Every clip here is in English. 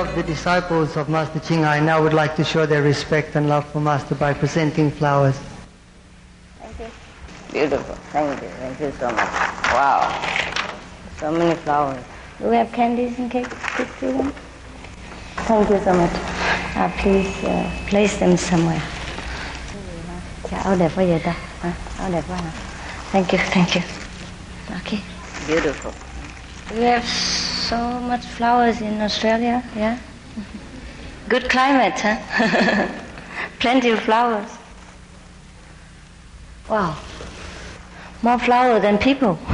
Many of the disciples of Master Ching Hai now would like to show their respect and love for Master by presenting flowers. Thank you. Beautiful. Thank you. Thank you so much. Wow. So many flowers. Do we have candies and cakes? children? Thank you so much. Uh, please uh, place them somewhere. Dạ, áo đẹp quá vậy ta? À, áo đẹp quá hả? Thank you, thank you. Okay. Beautiful. We have so much flowers in Australia, yeah? Good climate, huh? Plenty of flowers. Wow. More flower than people.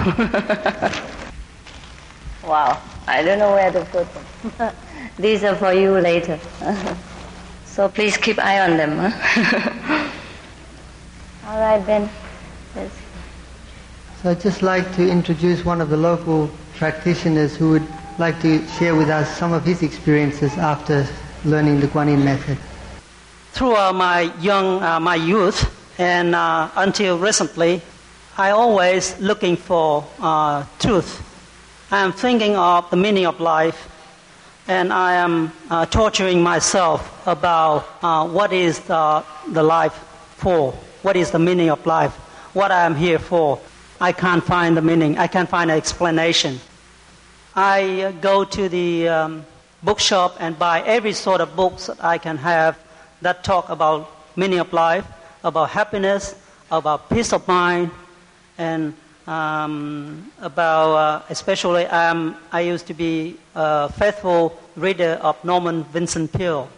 wow. I don't know where to put them. These are for you later. so please keep eye on them. Huh? All right, Ben. Yes. So I'd just like to introduce one of the local practitioners who would like to share with us some of his experiences after learning the Guanyin method. Throughout my young, uh, my youth, and uh, until recently, I always looking for uh, truth. I am thinking of the meaning of life, and I am uh, torturing myself about uh, what is the, the life for. What is the meaning of life? What I am here for? I can't find the meaning. I can't find an explanation. I uh, go to the um, bookshop and buy every sort of books that I can have that talk about meaning of life, about happiness, about peace of mind, and um, about uh, especially um, I used to be a faithful reader of Norman Vincent Peale.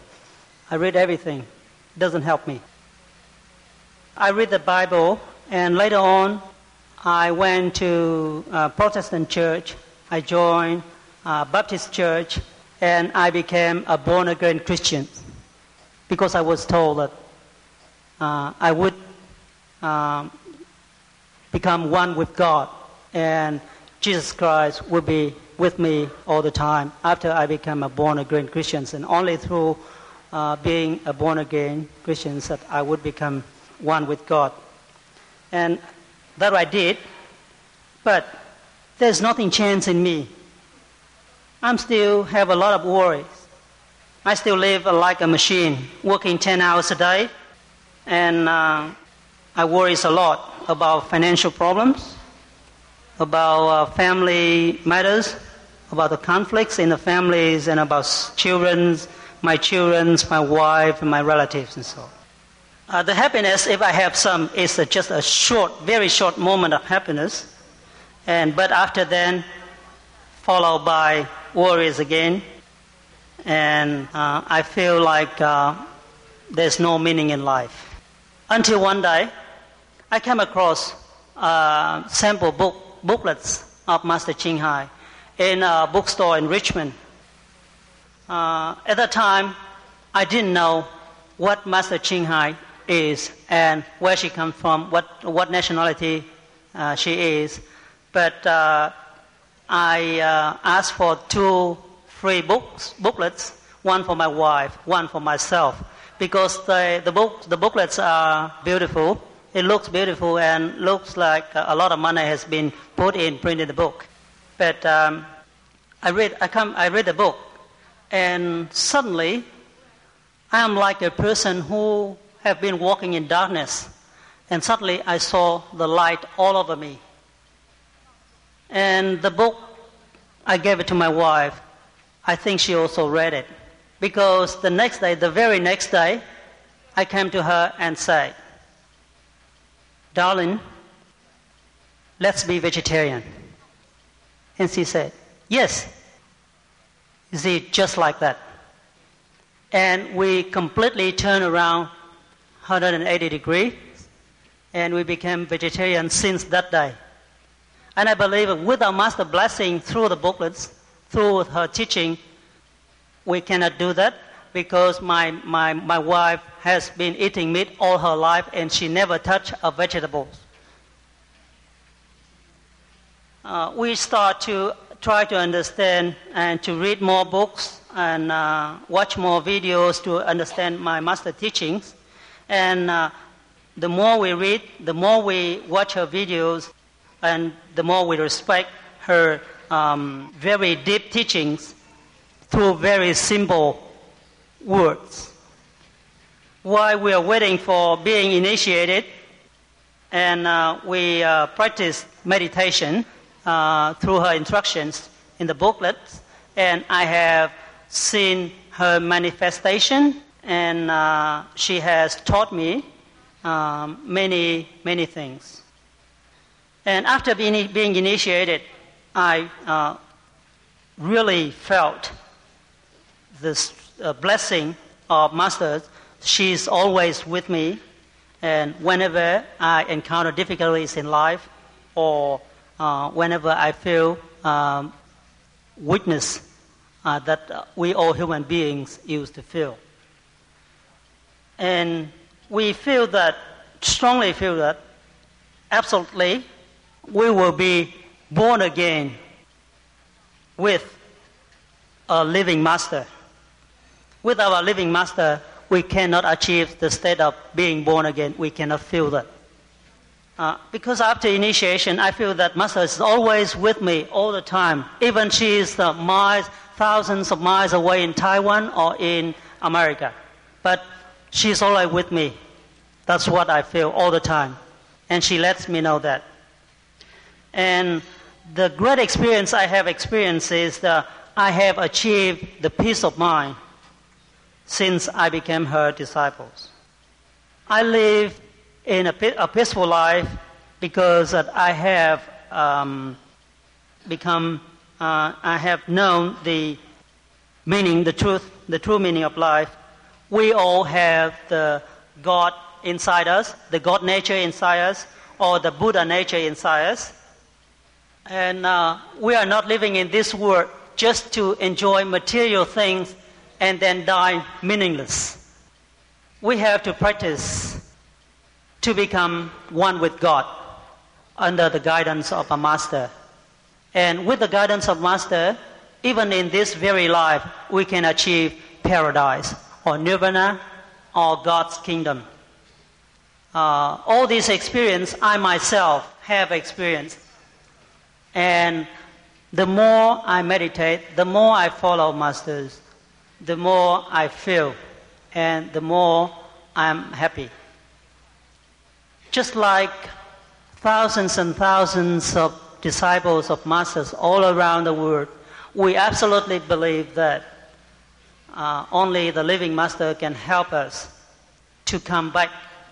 I read everything. It doesn't help me. I read the Bible, and later on, I went to a Protestant church. I joined a Baptist church, and I became a born again Christian because I was told that uh, I would um, become one with God, and Jesus Christ would be with me all the time after I became a born again Christian, and only through uh, being a born again Christian that I would become one with God. And that I did, but there's nothing changed in me. I'm still have a lot of worries. I still live like a machine, working 10 hours a day, and uh, I worry a lot about financial problems, about uh, family matters, about the conflicts in the families, and about children's, my children's, my wife, and my relatives, and so on. Uh, the happiness, if I have some, is just a short, very short moment of happiness, and but after then, followed by worries again, and uh, I feel like uh, there's no meaning in life. Until one day, I came across uh, sample book booklets of Master Ching Hai in a bookstore in Richmond. Uh, at that time, I didn't know what Master Ching Hai is and where she comes from, what, what nationality uh, she is. But uh, I uh, asked for two free books, booklets, one for my wife, one for myself, because the, the, book, the booklets are beautiful. It looks beautiful and looks like a lot of money has been put in printing the book. But um, I, read, I, come, I read the book, and suddenly I am like a person who have been walking in darkness, and suddenly I saw the light all over me. And the book, I gave it to my wife. I think she also read it. Because the next day, the very next day, I came to her and said, Darling, let's be vegetarian. And she said, Yes. See, just like that. And we completely turned around 180 degrees, and we became vegetarian since that day. And I believe with our master blessing through the booklets, through her teaching, we cannot do that because my, my, my wife has been eating meat all her life and she never touched a vegetable. Uh, we start to try to understand and to read more books and uh, watch more videos to understand my master teachings. And uh, the more we read, the more we watch her videos, and the more we respect her um, very deep teachings. through very simple words. While we are waiting for being initiated, and uh, we uh, practice meditation uh, through her instructions in the booklet, and I have seen her manifestation, and uh, she has taught me um, many, many things. And after being, being initiated, I uh, really felt this uh, blessing of Master. She's always with me, and whenever I encounter difficulties in life, or uh, whenever I feel um, weakness uh, that we all human beings used to feel. And we feel that, strongly feel that, absolutely, we will be born again with a living master. With our living master, we cannot achieve the state of being born again. We cannot feel that. Uh, because after initiation, I feel that Master is always with me all the time. Even she is uh, miles, thousands of miles away in Taiwan or in America. But she's always with me. That's what I feel all the time. And she lets me know that. And the great experience I have experienced is that I have achieved the peace of mind since I became her disciples. I live in a, a peaceful life because I have um, become, uh, I have known the meaning, the truth, the true meaning of life. We all have the God inside us, the God nature inside us, or the Buddha nature inside us. And uh, we are not living in this world just to enjoy material things and then die meaningless. We have to practice to become one with God under the guidance of a master. And with the guidance of master, even in this very life, we can achieve paradise or nirvana or God's kingdom. Uh, all this experience I myself have experienced. And the more I meditate, the more I follow masters, the more I feel, and the more I'm happy. Just like thousands and thousands of disciples of masters all around the world, we absolutely believe that uh, only the living master can help us to come back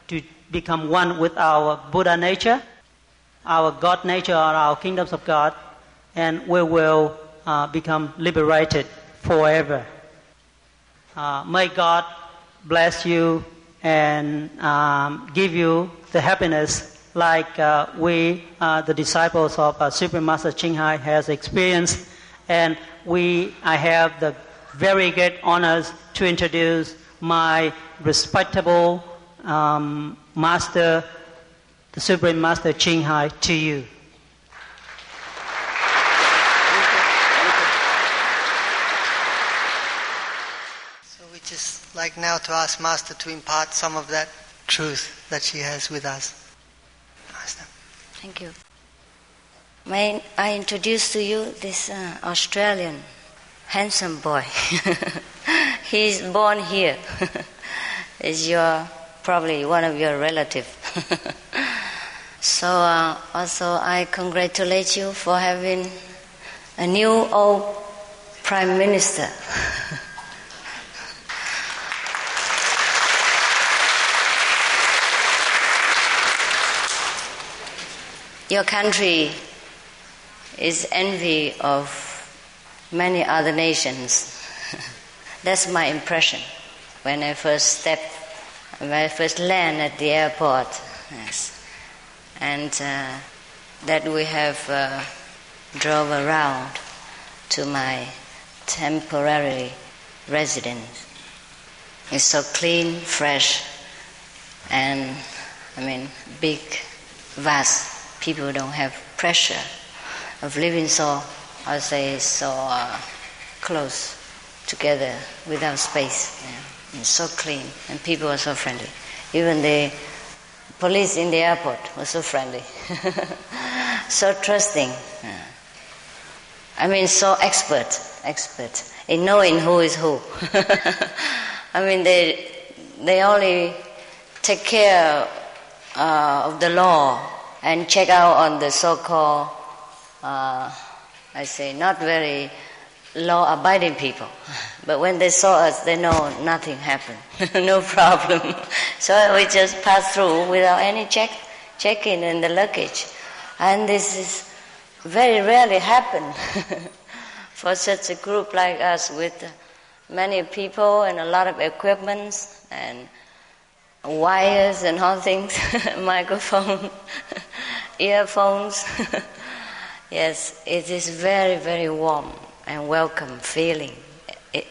to become one with our Buddha nature, our God nature, or our kingdoms of God, and we will uh, become liberated forever. Uh, may God bless you and um, give you the happiness like uh, we, uh, the disciples of uh, Supreme Master Ching Hai, has experienced. And we, I have the very great honors to introduce my respectable um, Master, the Supreme Master Ching Hai, to you. So we just like now to ask Master to impart some of that truth that she has with us. Master. Thank you. May I introduce to you this uh, Australian handsome boy? He's born here. Is your probably one of your relatives. so uh, also I congratulate you for having a new old prime minister. Your country is envy of many other nations. That's my impression when I first step, when I first land at the airport. Yes, and uh, that we have uh, drove around to my temporary residence. It's so clean, fresh, and I mean big, vast people don't have pressure of living so, I say, so uh, close together without space. It's so clean, and people are so friendly. Even the police in the airport were so friendly, so trusting. Yeah. I mean, so expert expert in knowing who is who. I mean, they, they only take care uh, of the law and check out on the so-called, uh, I say, not very law-abiding people. But when they saw us, they know nothing happened, no problem. so we just pass through without any check, checking in the luggage, and this is very rarely happen for such a group like us with many people and a lot of equipments and wires and all things, microphone, earphones. yes, it is very, very warm and welcome feeling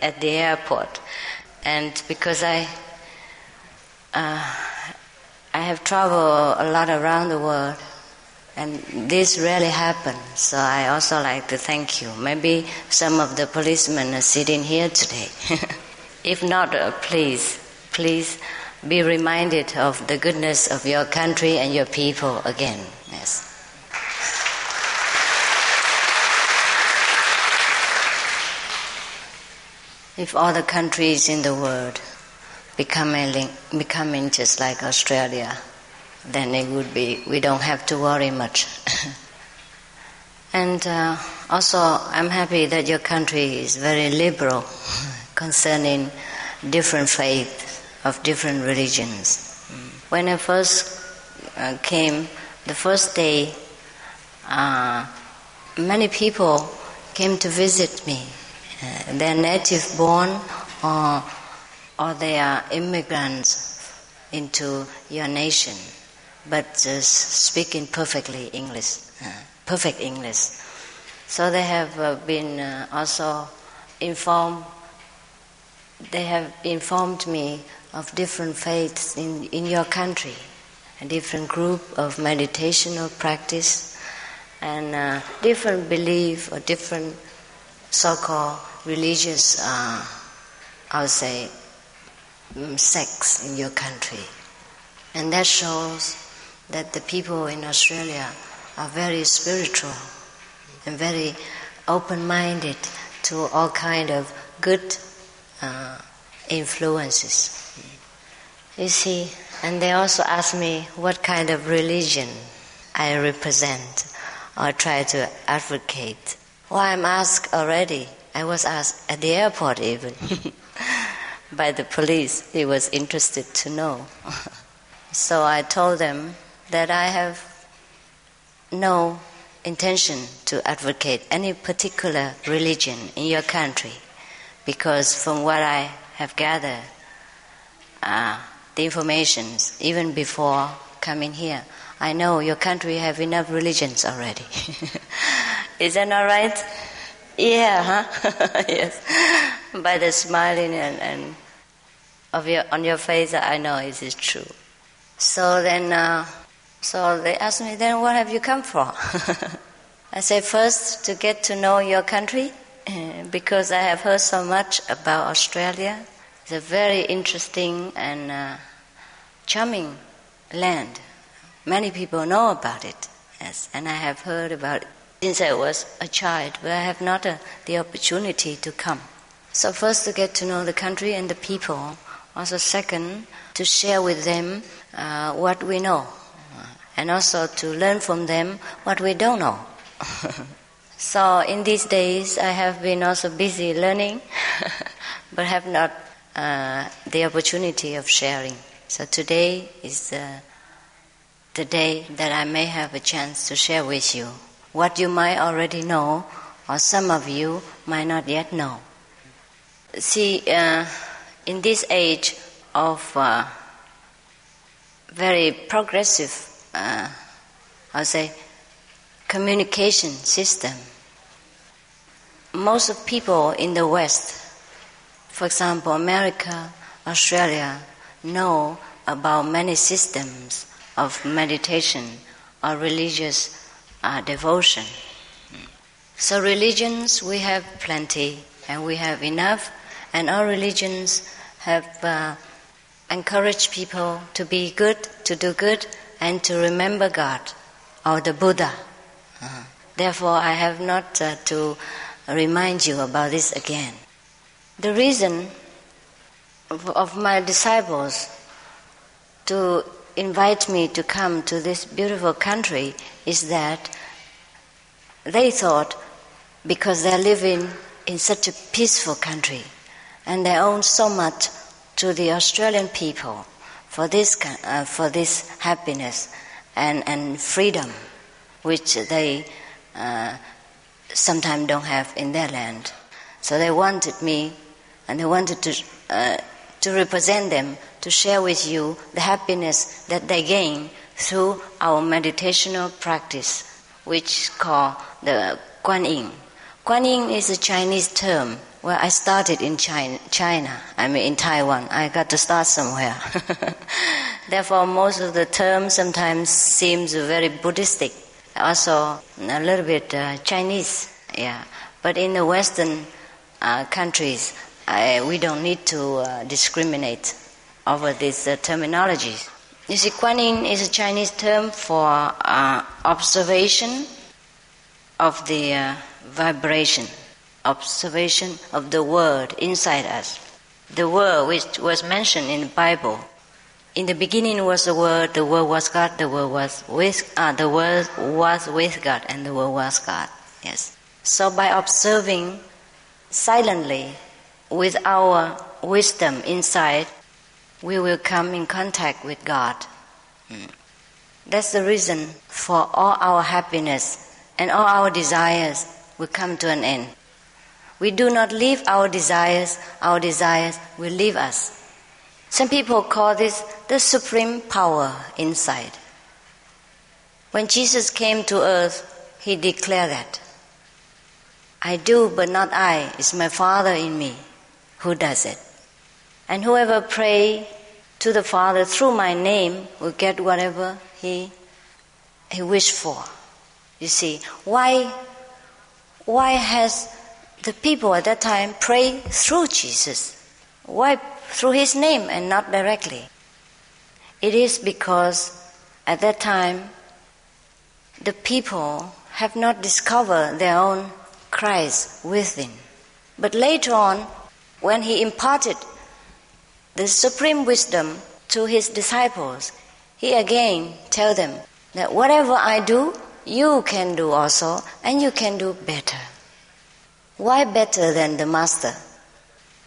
at the airport. And because I, uh, I have traveled a lot around the world, and this rarely happens, so I also like to thank you. Maybe some of the policemen are sitting here today. if not, uh, please, please be reminded of the goodness of your country and your people again. Yes. If all the countries in the world becoming, becoming just like Australia, then it would be, we don't have to worry much. and uh, also, I'm happy that your country is very liberal concerning different faiths of different religions. When I first uh, came, the first day, uh, many people came to visit me. Uh, they're native born or, or they are immigrants into your nation, but speaking perfectly English, uh, perfect English. So they have uh, been uh, also informed, they have informed me of different faiths in, in your country, a different group of meditational practice, and uh, different belief or different so-called religious, uh, I would say, um, sects in your country. And that shows that the people in Australia are very spiritual and very open-minded to all kind of good uh, influences. You see, and they also ask me what kind of religion I represent or try to advocate. Well, I'm asked already. I was asked at the airport even by the police. He was interested to know. so I told them that I have no intention to advocate any particular religion in your country because from what I have gathered, uh, the information even before coming here. I know your country have enough religions already. Is that not right? Yeah, huh? yes. By the smiling and, and of your, on your face, I know it is true. So then, uh, so they asked me, then what have you come for? I say, first, to get to know your country, because I have heard so much about Australia it's a very interesting and uh, charming land. Many people know about it, yes, and I have heard about since I was a child, but I have not uh, the opportunity to come. So, first, to get to know the country and the people. Also, second, to share with them uh, what we know, and also to learn from them what we don't know. so, in these days, I have been also busy learning, but have not uh, the opportunity of sharing. So today is the, the day that I may have a chance to share with you what you might already know, or some of you might not yet know. See, uh, in this age of uh, very progressive, uh, I'll say, communication system, most of people in the West for example, America, Australia know about many systems of meditation or religious uh, devotion. So, religions we have plenty and we have enough, and our religions have uh, encouraged people to be good, to do good, and to remember God or the Buddha. Uh-huh. Therefore, I have not uh, to remind you about this again. The reason of, of my disciples to invite me to come to this beautiful country is that they thought because they're living in such a peaceful country and they owe so much to the Australian people for this, uh, for this happiness and, and freedom which they uh, sometimes don't have in their land. So they wanted me and they wanted to, uh, to represent them, to share with you the happiness that they gain through our meditational practice, which called the Kuan Yin. Kuan Yin is a Chinese term. Well, I started in China, China. I mean, in Taiwan. I got to start somewhere. Therefore, most of the terms sometimes seems very Buddhistic, also a little bit uh, Chinese. Yeah, but in the Western uh, countries, I, we don't need to uh, discriminate over these uh, terminologies. You see, Kuan Yin is a Chinese term for uh, observation of the uh, vibration, observation of the word inside us. The word which was mentioned in the Bible. In the beginning was the word, the word was God, the word was with, uh, the word was with God, and the word was God. Yes. So by observing silently with our wisdom inside, we will come in contact with God. Hmm. That's the reason for all our happiness and all our desires will come to an end. We do not leave our desires, our desires will leave us. Some people call this the supreme power inside. When Jesus came to earth, he declared that. I do, but not I. It's my Father in me who does it. And whoever pray to the Father through my name will get whatever he he wished for. You see, why why has the people at that time prayed through Jesus? Why through his name and not directly? It is because at that time the people have not discovered their own Christ within. But later on, when he imparted the supreme wisdom to his disciples, he again tell them that whatever I do, you can do also, and you can do better. Why better than the master?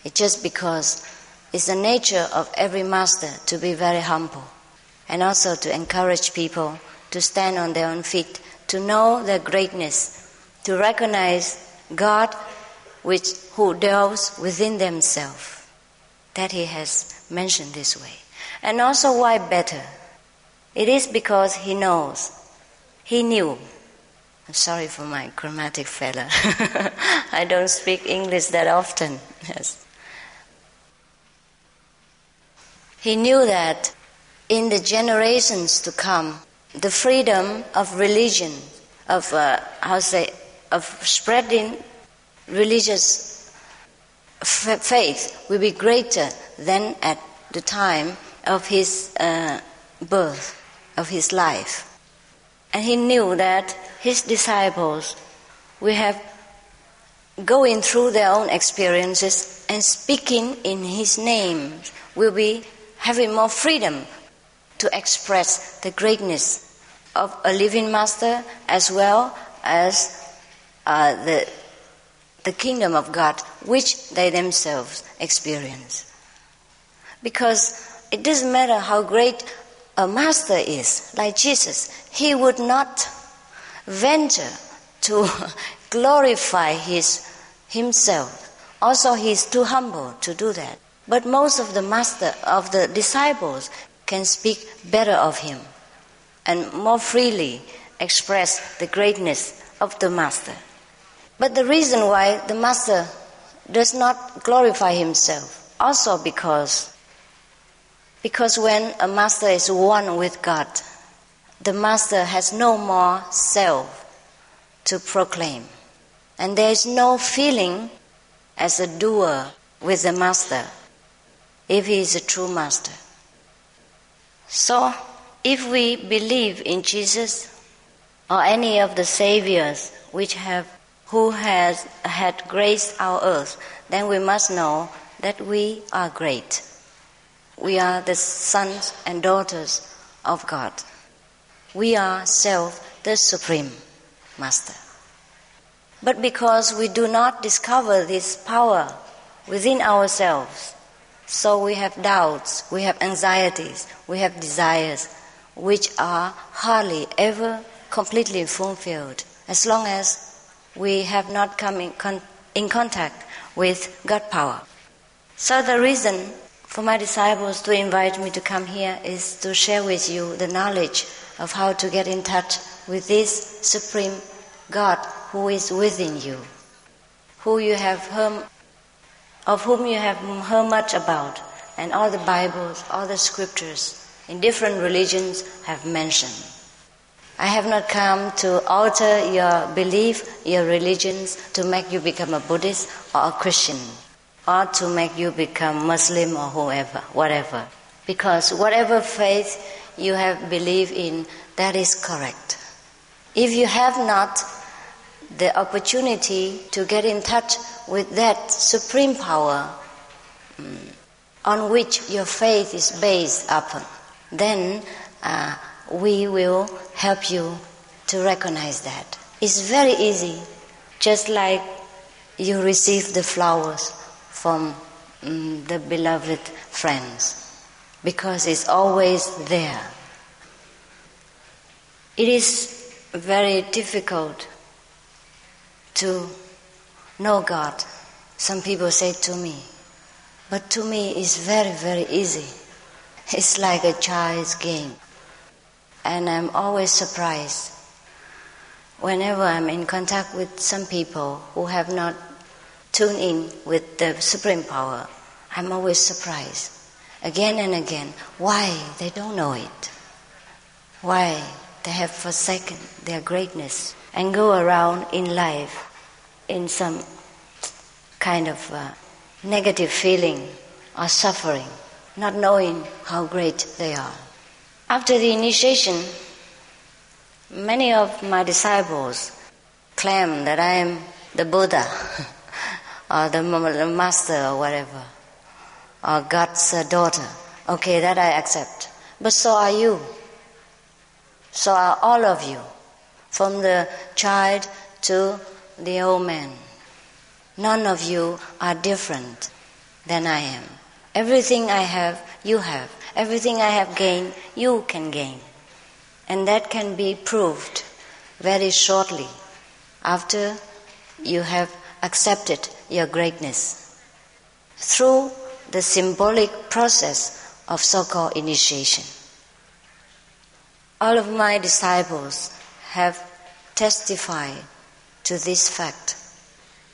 It's just because it's the nature of every master to be very humble and also to encourage people to stand on their own feet, to know their greatness, to recognize God which who dwells within themselves. That he has mentioned this way. And also why better? It is because he knows. He knew. I'm sorry for my grammatic failure. I don't speak English that often. Yes. He knew that in the generations to come, the freedom of religion, of uh, how say, of spreading religious faith will be greater than at the time of his uh, birth, of his life. And he knew that his disciples will have going through their own experiences and speaking in his name will be having more freedom to express the greatness of a living master as well as uh, the the kingdom of God, which they themselves experience. Because it doesn't matter how great a master is, like Jesus, he would not venture to glorify his, himself. Also, he is too humble to do that. But most of the master, of the disciples, can speak better of him and more freely express the greatness of the master. But the reason why the master does not glorify himself, also because because when a master is one with God, the master has no more self to proclaim. And there is no feeling as a doer with the master if he is a true master. So, if we believe in Jesus or any of the saviors which have who has had graced our earth, then we must know that we are great. We are the sons and daughters of God. We are self, the supreme master. But because we do not discover this power within ourselves, so we have doubts, we have anxieties, we have desires, which are hardly ever completely fulfilled as long as we have not come in, con- in contact with God power. So the reason for my disciples to invite me to come here is to share with you the knowledge of how to get in touch with this supreme God who is within you, who you have heard, of whom you have heard much about, and all the Bibles, all the scriptures in different religions have mentioned. I have not come to alter your belief, your religions, to make you become a Buddhist or a Christian or to make you become Muslim or whoever, whatever. Because whatever faith you have believed in, that is correct. If you have not the opportunity to get in touch with that supreme power um, on which your faith is based upon, then uh, we will help you to recognize that. It's very easy, just like you receive the flowers from um, the beloved friends because it's always there. It is very difficult to know God. Some people say to me, but to me it's very, very easy. It's like a child's game. And I'm always surprised whenever I'm in contact with some people who have not tuned in with the supreme power, I'm always surprised again and again why they don't know it, why they have forsaken their greatness and go around in life in some kind of uh, negative feeling or suffering, not knowing how great they are. After the initiation, many of my disciples claim that I am the Buddha. or the master or whatever, or God's daughter. Okay, that I accept. But so are you. So are all of you, from the child to the old man. None of you are different than I am. Everything I have, you have. Everything I have gained, you can gain. And that can be proved very shortly after you have accepted your greatness through the symbolic process of so called initiation. All of my disciples have testified to this fact,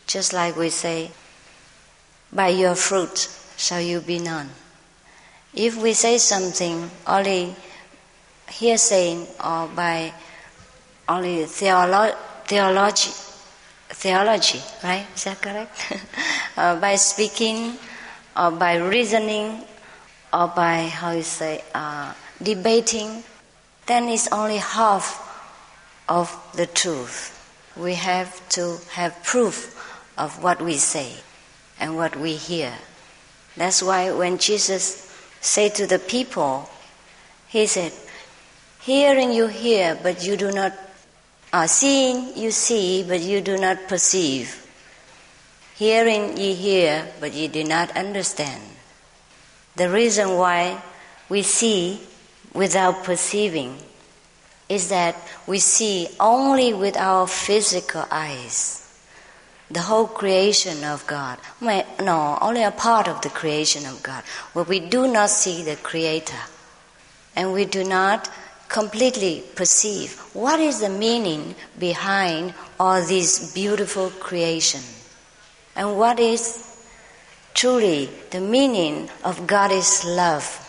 just like we say, By your fruit shall you be known. If we say something only hearsay or by only theolo- theology, theology, right? Is that correct? uh, by speaking, or by reasoning, or by, how you say, uh, debating, then it's only half of the truth. We have to have proof of what we say and what we hear. That's why when Jesus said to the people, He said, Hearing you hear, but you do not uh, seeing you see, but you do not perceive. Hearing ye hear, but ye do not understand. The reason why we see without perceiving is that we see only with our physical eyes the whole creation of God. No, only a part of the creation of God, but we do not see the Creator. And we do not completely perceive what is the meaning behind all this beautiful creation and what is truly the meaning of God is love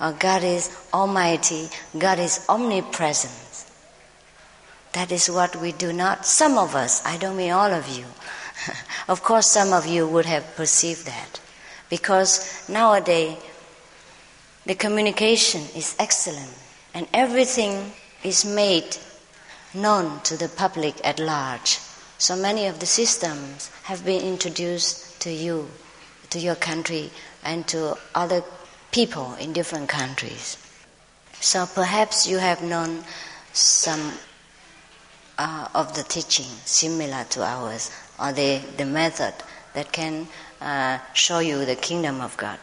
or God is almighty, God is omnipresent. That is what we do not, some of us, I don't mean all of you. of course, some of you would have perceived that because nowadays the communication is excellent and everything is made known to the public at large So many of the systems have been introduced to you, to your country, and to other people in different countries. So perhaps you have known some uh, of the teaching similar to ours, or the, the method that can uh, show you the kingdom of God.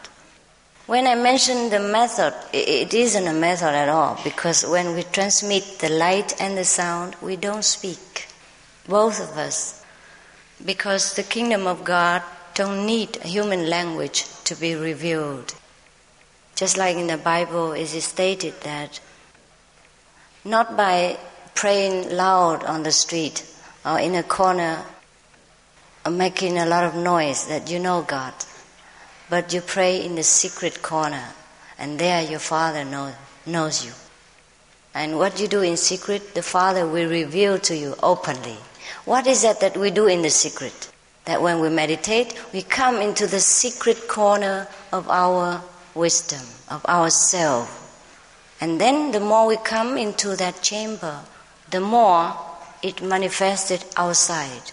When I mention the method, it isn't a method at all because when we transmit the light and the sound, we don't speak, both of us, because the kingdom of God don't need human language to be revealed. Just like in the Bible, it is stated that not by praying loud on the street or in a corner or making a lot of noise that you know God but you pray in the secret corner, and there your Father know, knows you. And what you do in secret, the Father will reveal to you openly. What is it that we do in the secret? That when we meditate, we come into the secret corner of our wisdom, of ourself. And then the more we come into that chamber, the more it manifested outside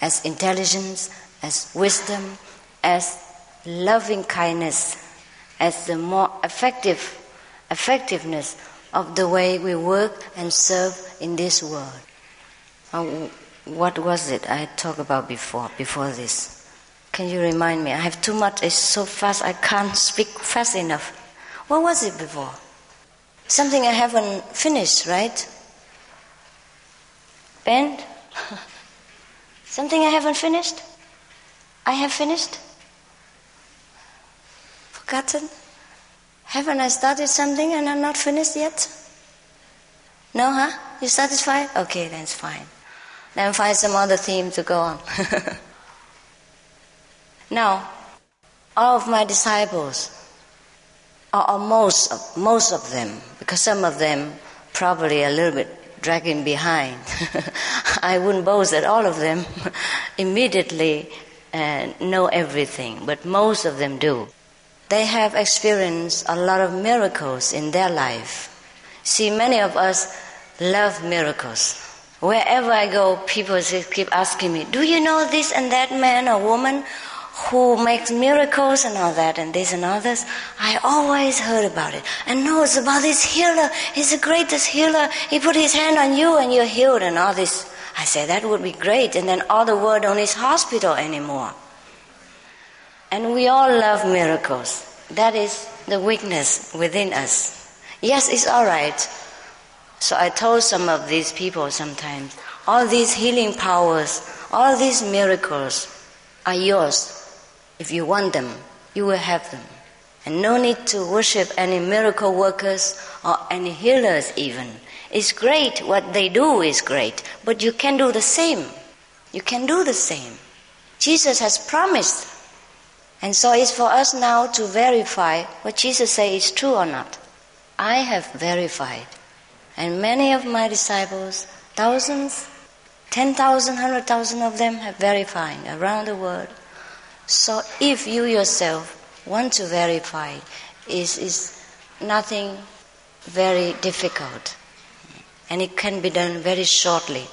as intelligence, as wisdom, as loving kindness as the more effective effectiveness of the way we work and serve in this world. Uh, what was it I talked about before before this? Can you remind me? I have too much. It's so fast. I can't speak fast enough. What was it before? Something I haven't finished, right? Ben? Something I haven't finished? I have finished? forgotten? Haven't I started something and I'm not finished yet? No, huh? You satisfied? Okay, then it's fine. Then find some other theme to go on. now, all of my disciples, or most, of, most of them, because some of them probably a little bit dragging behind. I wouldn't boast that all of them immediately uh, know everything, but most of them do they have experienced a lot of miracles in their life. See, many of us love miracles. Wherever I go, people keep asking me, Do you know this and that man or woman who makes miracles and all that and this and others? I always heard about it. And know it's about this healer. He's the greatest healer. He put his hand on you and you're healed and all this. I say that would be great. And then all the word on his hospital anymore. And we all love miracles. That is the weakness within us. Yes, it's all right. So I told some of these people sometimes, all these healing powers, all these miracles are yours. If you want them, you will have them. And no need to worship any miracle workers or any healers even. It's great, what they do is great, but you can do the same. You can do the same. Jesus has promised and so it's for us now to verify what Jesus said is true or not. I have verified. And many of my disciples, thousands, 10,000, 100,000 of them have verified around the world. So if you yourself want to verify, is is nothing very difficult. And it can be done very shortly.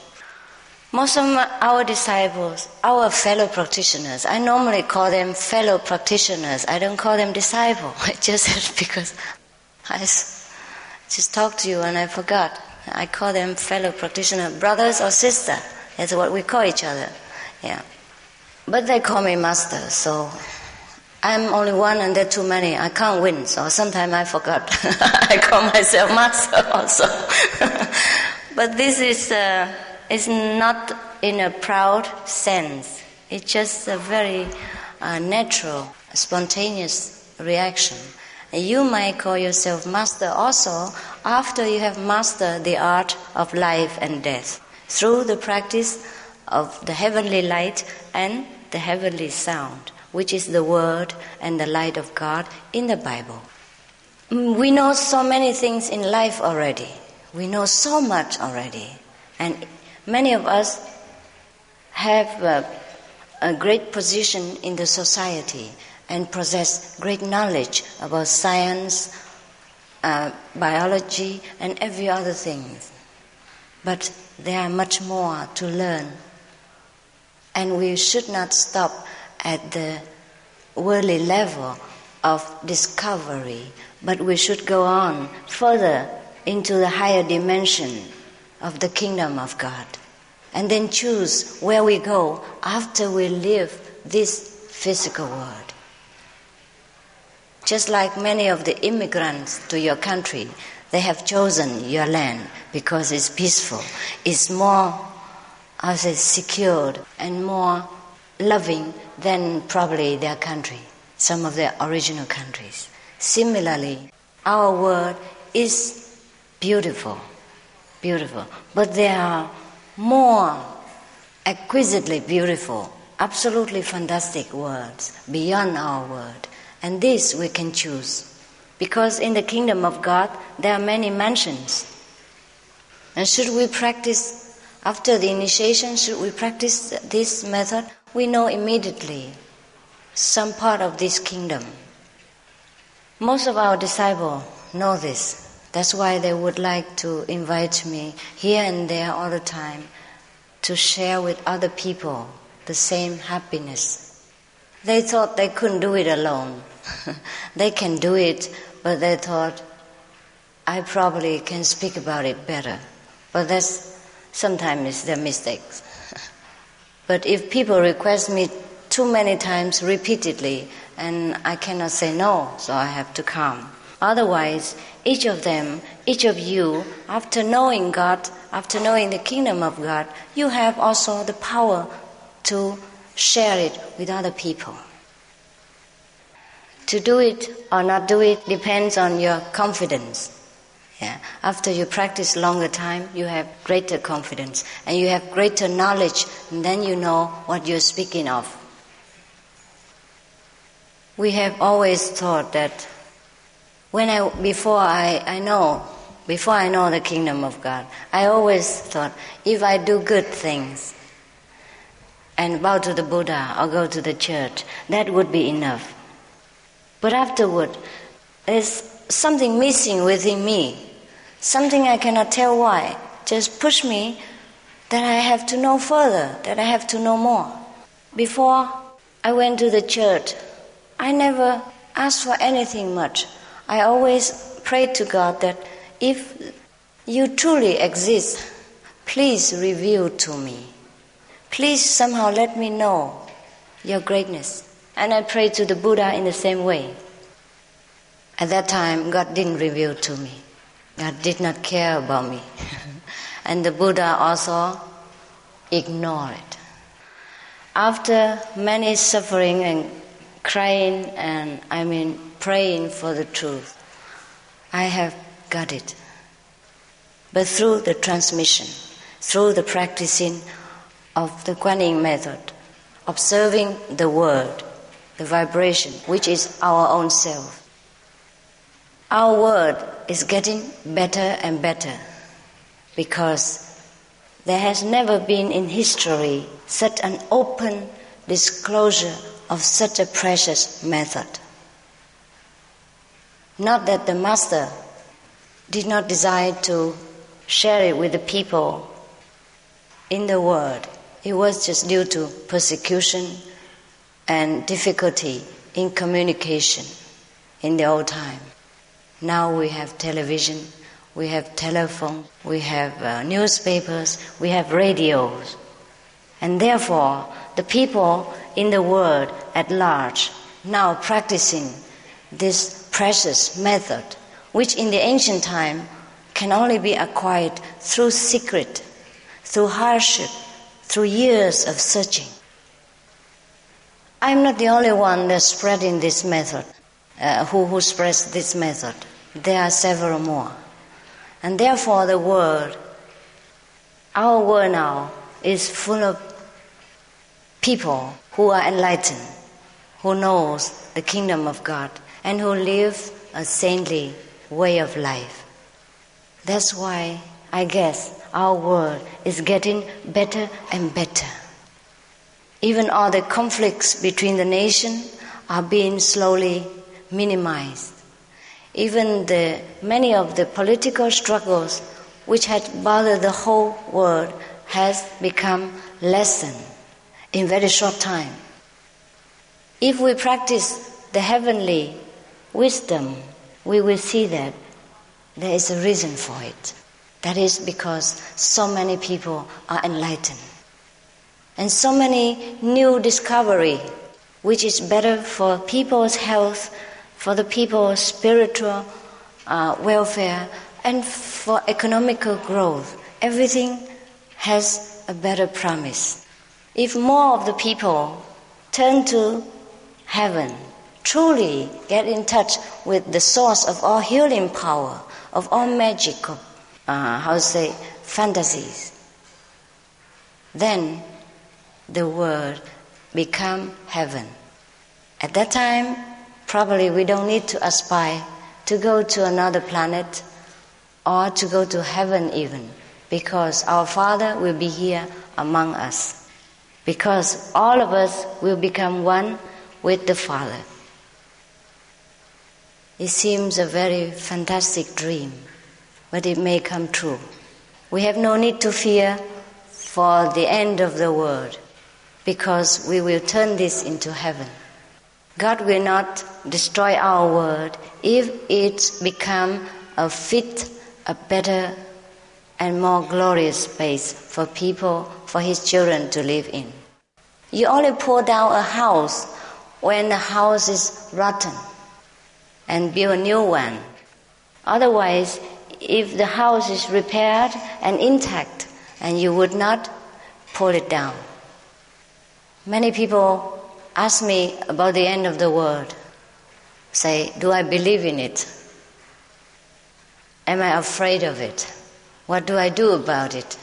Most of our disciples, our fellow practitioners, I normally call them fellow practitioners. I don't call them disciple. just because I just talked to you and I forgot. I call them fellow practitioner, brothers or sister. That's what we call each other. Yeah. But they call me master, so I'm only one and they're too many. I can't win, so sometimes I forgot. I call myself master also. but this is. Uh, it's not in a proud sense. It's just a very uh, natural, spontaneous reaction. You might call yourself master also after you have mastered the art of life and death through the practice of the heavenly light and the heavenly sound, which is the word and the light of God in the Bible. Mm, we know so many things in life already. We know so much already. And Many of us have a, a great position in the society and possess great knowledge about science, uh, biology, and every other thing. But there are much more to learn And we should not stop at the worldly level of discovery, but we should go on further into the higher dimension of the kingdom of God. And then choose where we go after we leave this physical world. Just like many of the immigrants to your country, they have chosen your land because it's peaceful, it's more, I say, secured and more loving than probably their country, some of their original countries. Similarly, our world is beautiful, beautiful, but there are more exquisitely beautiful, absolutely fantastic words beyond our world. And this we can choose. Because in the kingdom of God, there are many mansions. And should we practice, after the initiation, should we practice this method? We know immediately some part of this kingdom. Most of our disciples know this. That's why they would like to invite me here and there all the time to share with other people the same happiness. They thought they couldn't do it alone. they can do it, but they thought I probably can speak about it better. But that's sometimes they're mistakes. but if people request me too many times repeatedly, and I cannot say no, so I have to come. Otherwise, each of them, each of you, after knowing God, after knowing the kingdom of God, you have also the power to share it with other people. To do it or not do it depends on your confidence. Yeah. After you practice longer time, you have greater confidence and you have greater knowledge, and then you know what you're speaking of. We have always thought that when I before I, I know before I know the kingdom of God, I always thought if I do good things and bow to the Buddha or go to the church, that would be enough. But afterward, there's something missing within me, something I cannot tell why, just push me that I have to know further, that I have to know more. Before I went to the church, I never asked for anything much. I always prayed to God that if you truly exist, please reveal to me. Please somehow let me know your greatness. And I prayed to the Buddha in the same way. At that time, God didn't reveal to me. God did not care about me. and the Buddha also ignored it. After many suffering and crying and I mean praying for the truth, I have got it. But through the transmission, through the practicing of the Guanyin method, observing the word, the vibration, which is our own self. Our word is getting better and better because there has never been in history such an open disclosure of such a precious method. Not that the Master did not desire to share it with the people in the world, it was just due to persecution and difficulty in communication in the old time. Now we have television, we have telephone, we have uh, newspapers, we have radios. And therefore, the people in the world at large now practicing this precious method, which in the ancient time can only be acquired through secret, through hardship, through years of searching. I'm not the only one that's spreading this method, uh, who, who spreads this method. There are several more. And therefore, the world, our world now, is full of people who are enlightened, who knows the kingdom of God, and who live a saintly way of life. That's why I guess our world is getting better and better. Even all the conflicts between the nations are being slowly minimized. Even the, many of the political struggles which had bothered the whole world has become lessened. in very short time. If we practice the heavenly wisdom, we will see that there is a reason for it. That is because so many people are enlightened. And so many new discovery, which is better for people's health, for the people's spiritual uh, welfare, and for economical growth. Everything has a better promise. If more of the people turn to heaven, truly get in touch with the source of all healing power, of all magic, of, uh, how to say, fantasies, then the world become heaven. At that time, probably we don't need to aspire to go to another planet or to go to heaven even, because our Father will be here among us. Because all of us will become one with the Father. It seems a very fantastic dream, but it may come true. We have no need to fear for the end of the world because we will turn this into heaven. God will not destroy our world if it become a fit, a better and more glorious space for people, for his children to live in. You only pull down a house when the house is rotten and build a new one. Otherwise, if the house is repaired and intact, and you would not pull it down. Many people ask me about the end of the world. Say, do I believe in it? Am I afraid of it? What do I do about it?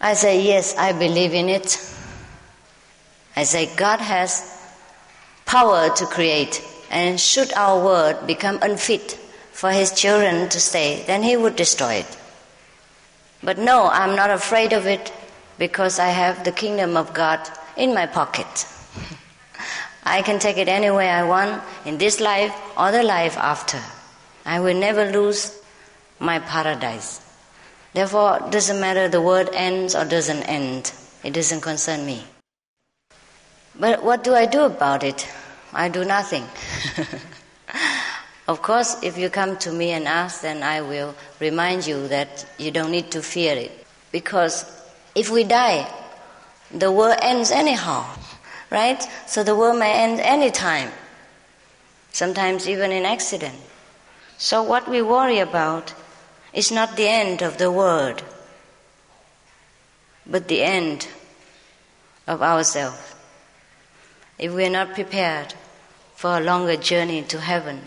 I say, yes, I believe in it. I say, God has power to create, and should our world become unfit for His children to stay, then He would destroy it. But no, I'm not afraid of it because I have the kingdom of God in my pocket. I can take it anywhere I want in this life or the life after. I will never lose my paradise. Therefore, it doesn't matter the world ends or doesn't end. It doesn't concern me. But what do I do about it? I do nothing. of course, if you come to me and ask, then I will remind you that you don't need to fear it. Because if we die, the world ends anyhow, right? So the world may end any time, sometimes even in accident. So what we worry about is not the end of the world, but the end of ourselves. If we are not prepared for a longer journey to heaven,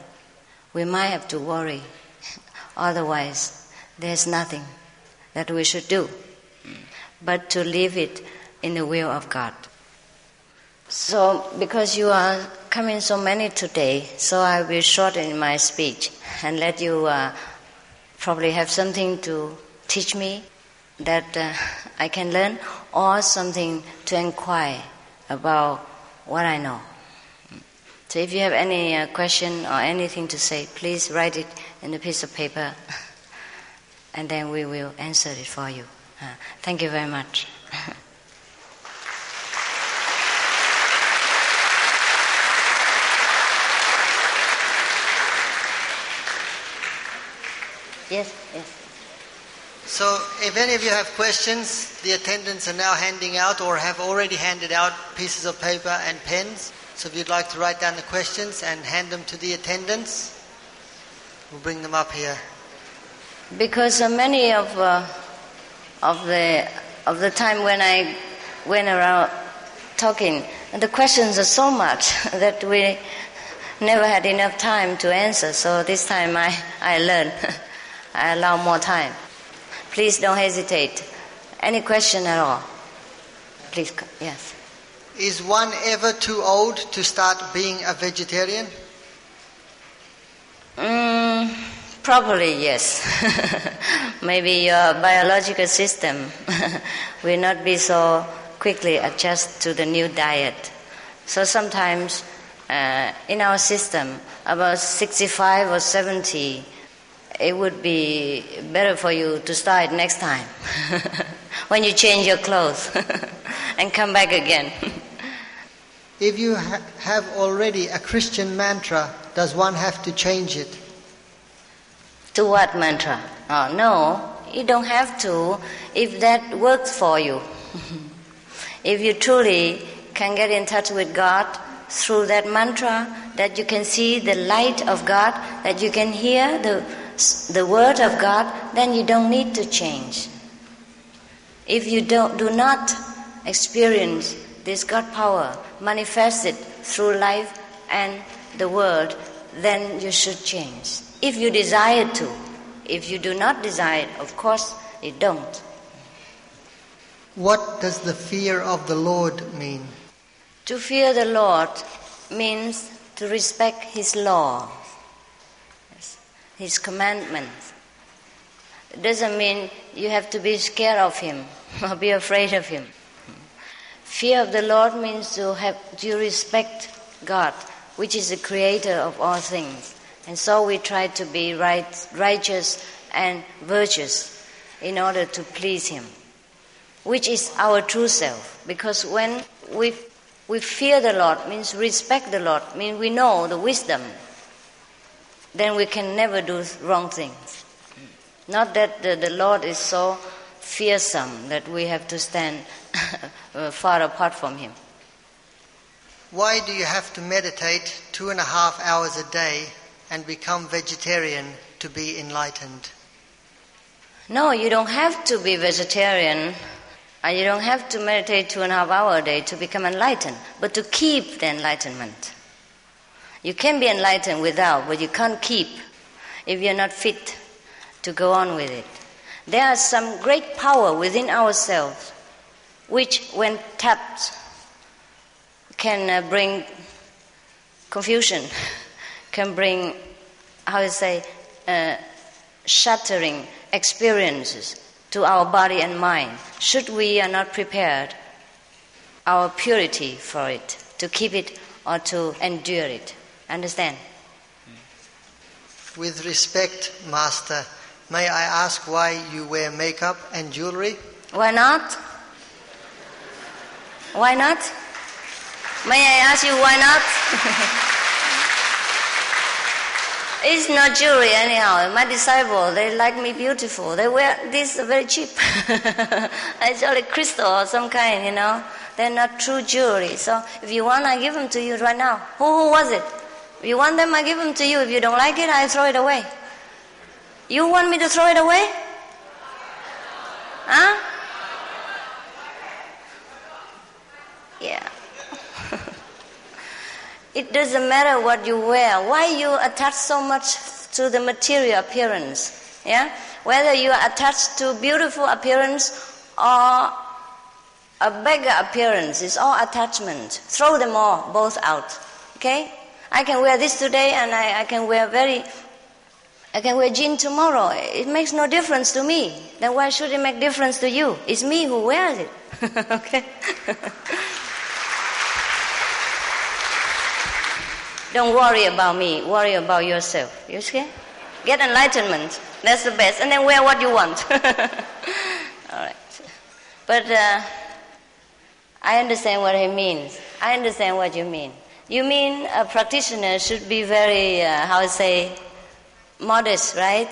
we might have to worry. Otherwise, there's nothing that we should do but to leave it in the will of God. So, because you are coming so many today, so I will shorten my speech and let you uh, probably have something to teach me that uh, I can learn or something to inquire about what I know. So if you have any uh, question or anything to say, please write it in a piece of paper and then we will answer it for you. Uh, thank you very much. yes, yes. So, if any of you have questions, the attendants are now handing out or have already handed out pieces of paper and pens. So, if you'd like to write down the questions and hand them to the attendants, we'll bring them up here. Because uh, many of uh, of the of the time when I went around talking, the questions are so much that we never had enough time to answer. So this time I I learned. I allow more time. Please don't hesitate. Any question at all? Please, yes. Is one ever too old to start being a vegetarian? Mm, probably yes. Maybe your biological system will not be so quickly adjust to the new diet. So sometimes uh, in our system, about 65 or 70 it would be better for you to start next time. when you change your clothes and come back again. If you ha- have already a Christian mantra, does one have to change it? to what mantra? Oh, no, you don't have to if that works for you. if you truly can get in touch with God through that mantra, that you can see the light of God, that you can hear the, the word of God, then you don't need to change. If you don't, do not experience this God power manifested through life and the world, then you should change. If you desire to. If you do not desire, of course, you don't. What does the fear of the Lord mean? To fear the Lord means to respect His law, His commandments. It doesn't mean you have to be scared of Him or be afraid of Him. Fear of the Lord means to have to respect God, which is the creator of all things. And so we try to be right, righteous and virtuous in order to please Him, which is our true self. Because when we, we fear the Lord, means respect the Lord, means we know the wisdom, then we can never do wrong things. Not that the, the Lord is so fearsome that we have to stand uh, far apart from Him. Why do you have to meditate two and a half hours a day and become vegetarian to be enlightened? No, you don't have to be vegetarian and you don't have to meditate two and a half hours a day to become enlightened, but to keep the enlightenment. You can be enlightened without, but you can't keep if you're not fit to go on with it. There is some great power within ourselves which, when tapped, can uh, bring confusion, can bring, how to say, uh, shattering experiences to our body and mind. Should we are not prepared, our purity for it, to keep it or to endure it. Understand? With respect, Master, may I ask why you wear makeup and jewelry? Why not? Why not? May I ask you why not? it's not jewelry anyhow. My disciple, they like me beautiful. They wear this very cheap. it's only crystal or some kind, you know. They're not true jewelry. So if you want, I give them to you right now. Who, who was it? If you want them, I give them to you. If you don't like it, I throw it away. You want me to throw it away? Huh? Yeah. it doesn't matter what you wear. Why you attach so much to the material appearance? Yeah? Whether you are attached to beautiful appearance or a beggar appearance, it's all attachment. Throw them all, both out. Okay? I can wear this today and I, I can wear very I can wear jeans tomorrow. It makes no difference to me. Then why should it make difference to you? It's me who wears it. okay? Don't worry about me. Worry about yourself. You see? Get enlightenment. That's the best. And then wear what you want. All right. But uh, I understand what he means. I understand what you mean. You mean a practitioner should be very, uh, how I say, modest, right?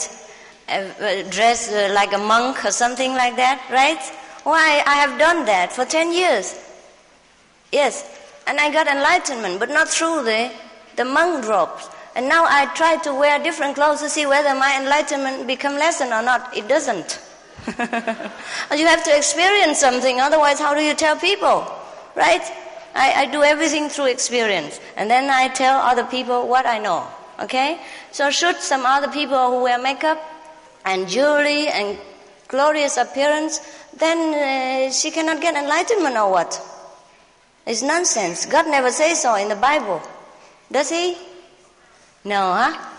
Uh, uh, like a monk or something like that, right? Why? I have done that for 10 years. Yes. And I got enlightenment, but not through the, the monk robes. And now I try to wear different clothes to see whether my enlightenment become lessened or not. It doesn't. you have to experience something, otherwise, how do you tell people? Right? I, I do everything through experience. And then I tell other people what I know. Okay? So, should some other people who wear makeup and jewelry and glorious appearance, then uh, she cannot get enlightenment or what? It's nonsense. God never says so in the Bible. Does He? No, huh?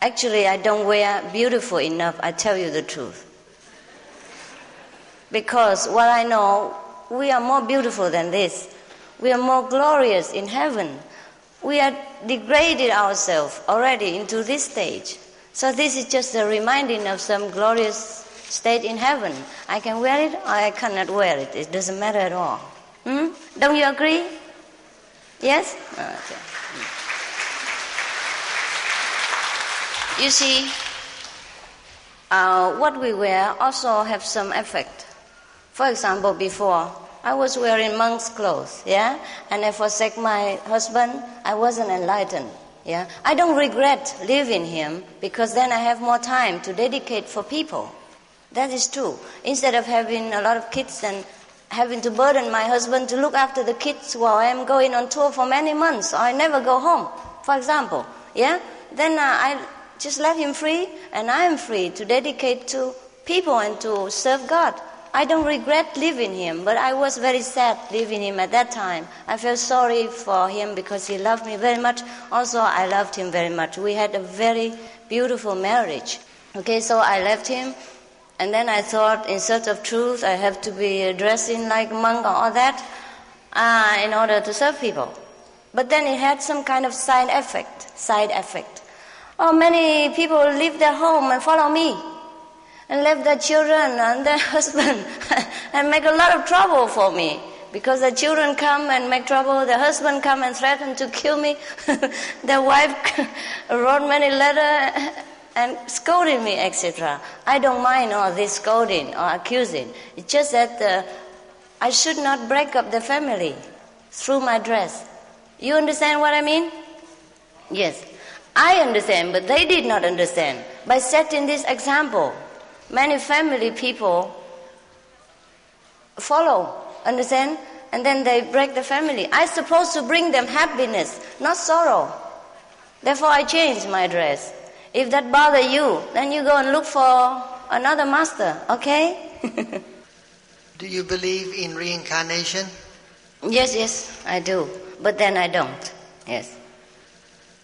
Actually, I don't wear beautiful enough, I tell you the truth. Because what I know, we are more beautiful than this. We are more glorious in heaven. We are degraded ourselves already into this stage. So this is just a reminding of some glorious state in heaven. I can wear it or I cannot wear it. It doesn't matter at all. Hmm? Don't you agree? Yes? Okay. You see, uh, what we wear also have some effect. For example, before I was wearing monk's clothes, yeah, and I forsake my husband. I wasn't enlightened, yeah. I don't regret leaving him because then I have more time to dedicate for people. That is true. Instead of having a lot of kids and having to burden my husband to look after the kids while I am going on tour for many months, or I never go home, for example, yeah, then uh, I just let him free, and I am free to dedicate to people and to serve God. I don't regret leaving him, but I was very sad leaving him at that time. I felt sorry for him because he loved me very much. Also, I loved him very much. We had a very beautiful marriage. Okay, so I left him, and then I thought, in search of truth, I have to be dressing like monk or all that uh, in order to serve people. But then it had some kind of side effect. Side effect. Oh, many people leave their home and follow me and left their children and their husband and make a lot of trouble for me. Because the children come and make trouble the husband come and threaten to kill me. The wife wrote many letters and scolding me etc i don't mind all this scolding or accusing. It's just that uh, i should not break up the family through my dress. You understand what i mean? Yes. I understand but they did not understand. By setting this example many family people follow, understand? And then they break the family. I'm supposed to bring them happiness, not sorrow. Therefore, I change my dress. If that bother you, then you go and look for another master, okay? Do you believe in reincarnation? Yes, yes, I do. But then I don't. Yes.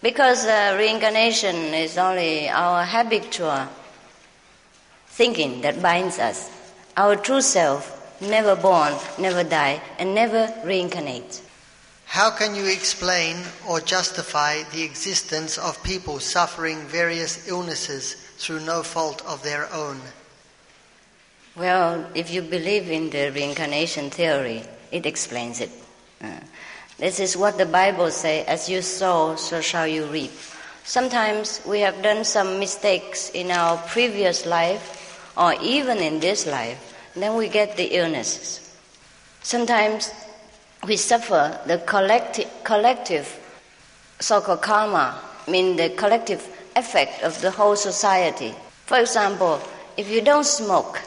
Because uh, reincarnation is only our habitual thinking that binds us. Our true self, never born, never die, and never reincarnate. How can you explain or justify the existence of people suffering various illnesses through no fault of their own? Well, if you believe in the reincarnation theory, it explains it. Uh, this is what the Bible says as you sow, so shall you reap. Sometimes we have done some mistakes in our previous life or even in this life, then we get the illnesses. Sometimes we suffer the collective, collective so-called karma, mean the collective effect of the whole society. For example, if you don't smoke,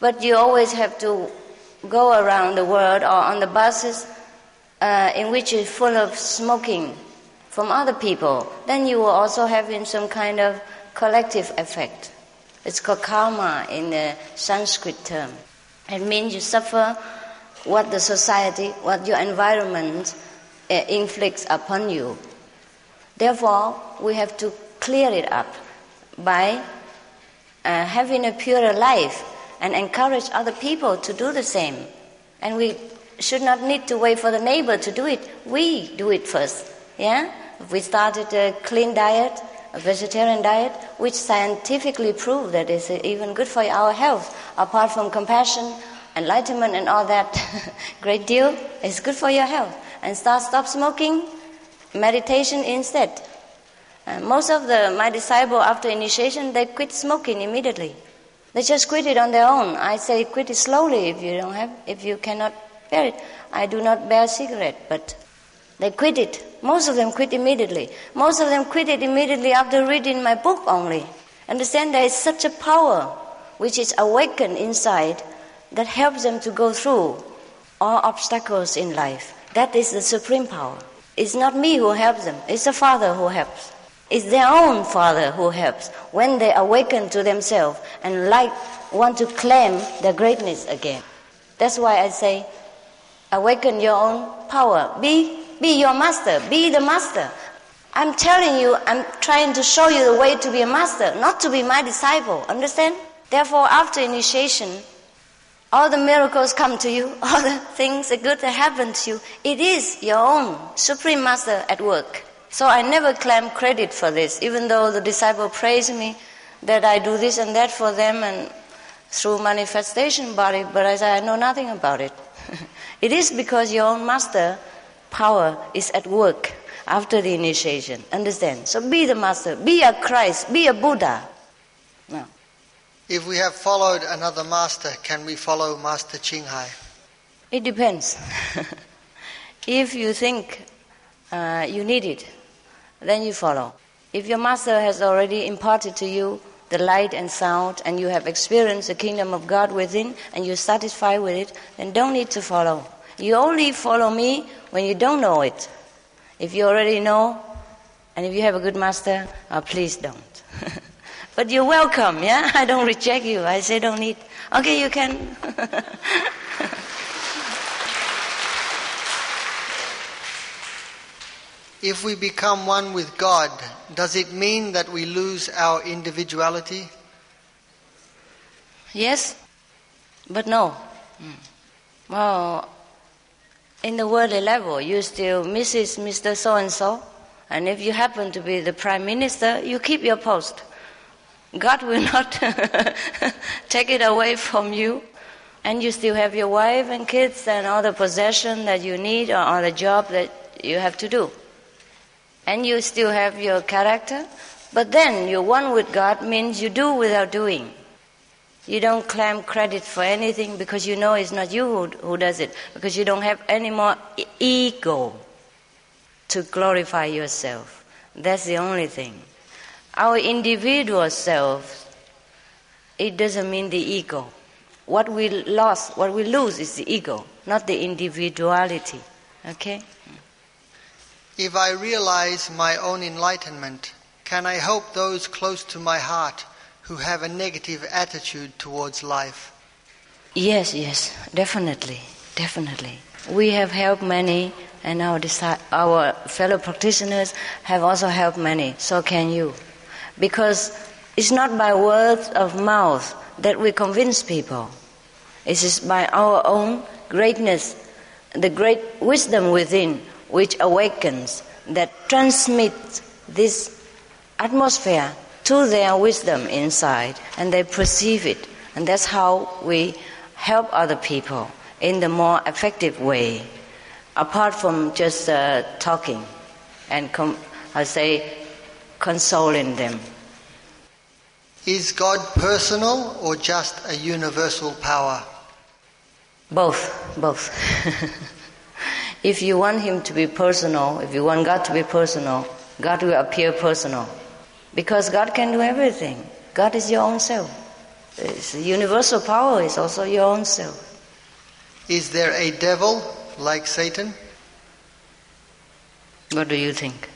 but you always have to go around the world or on the buses uh, in which is full of smoking from other people, then you will also have some kind of collective effect. It's called karma in the Sanskrit term. It means you suffer what the society, what your environment uh, inflicts upon you. Therefore, we have to clear it up by uh, having a purer life and encourage other people to do the same. And we should not need to wait for the neighbor to do it. We do it first. Yeah? We started a clean diet, a vegetarian diet, which scientifically prove that is even good for our health, apart from compassion, enlightenment, and all that great deal, it's good for your health. And start stop smoking, meditation instead. And most of the my disciple after initiation they quit smoking immediately. They just quit it on their own. I say quit it slowly if you don't have if you cannot bear it. I do not bear cigarette, but they quit it. Most of them quit immediately. Most of them quit it immediately after reading my book only. Understand there is such a power which is awakened inside that helps them to go through all obstacles in life. That is the supreme power. It's not me who helps them, it's the Father who helps. It's their own Father who helps when they awaken to themselves and like want to claim their greatness again. That's why I say, awaken your own power. Be be your master. Be the master. I'm telling you, I'm trying to show you the way to be a master, not to be my disciple. Understand? Therefore, after initiation, all the miracles come to you, all the things, the good that happen to you. It is your own supreme master at work. So I never claim credit for this, even though the disciple praise me that I do this and that for them and through manifestation body, but I say I know nothing about it. it is because your own master power is at work after the initiation. Understand? So be the master, be a Christ, be a Buddha. No. If we have followed another master, can we follow Master Ching Hai? It depends. if you think uh, you need it, then you follow. If your master has already imparted to you the light and sound, and you have experienced the kingdom of God within, and you're satisfied with it, then don't need to follow. You only follow me when you don't know it. If you already know, and if you have a good master, uh, please don't. but you're welcome, yeah? I don't reject you. I say don't need. Okay, you can. If we become one with God, does it mean that we lose our individuality? Yes, but no. Well, in the worldly level, you still Mrs. Mr. So and so, and if you happen to be the prime minister, you keep your post. God will not take it away from you, and you still have your wife and kids and all the possession that you need or all the job that you have to do and you still have your character, but then you're one with God means you do without doing. You don't claim credit for anything because you know it's not you who, who does it, because you don't have any more ego to glorify yourself. That's the only thing. Our individual self, it doesn't mean the ego. What we lost, what we lose is the ego, not the individuality. Okay? If I realize my own enlightenment, can I help those close to my heart who have a negative attitude towards life? Yes, yes, definitely, definitely. We have helped many, and our, our fellow practitioners have also helped many. So can you. Because it's not by words of mouth that we convince people. It is by our own greatness, the great wisdom within which awakens, that transmits this atmosphere to their wisdom inside, and they perceive it. And that's how we help other people in the more effective way, apart from just uh, talking and, com- I say, consoling them. Is God personal or just a universal power? Both, both. If you want Him to be personal, if you want God to be personal, God will appear personal. Because God can do everything. God is your own self. It's universal power is also your own self. Is there a devil like Satan? What do you think?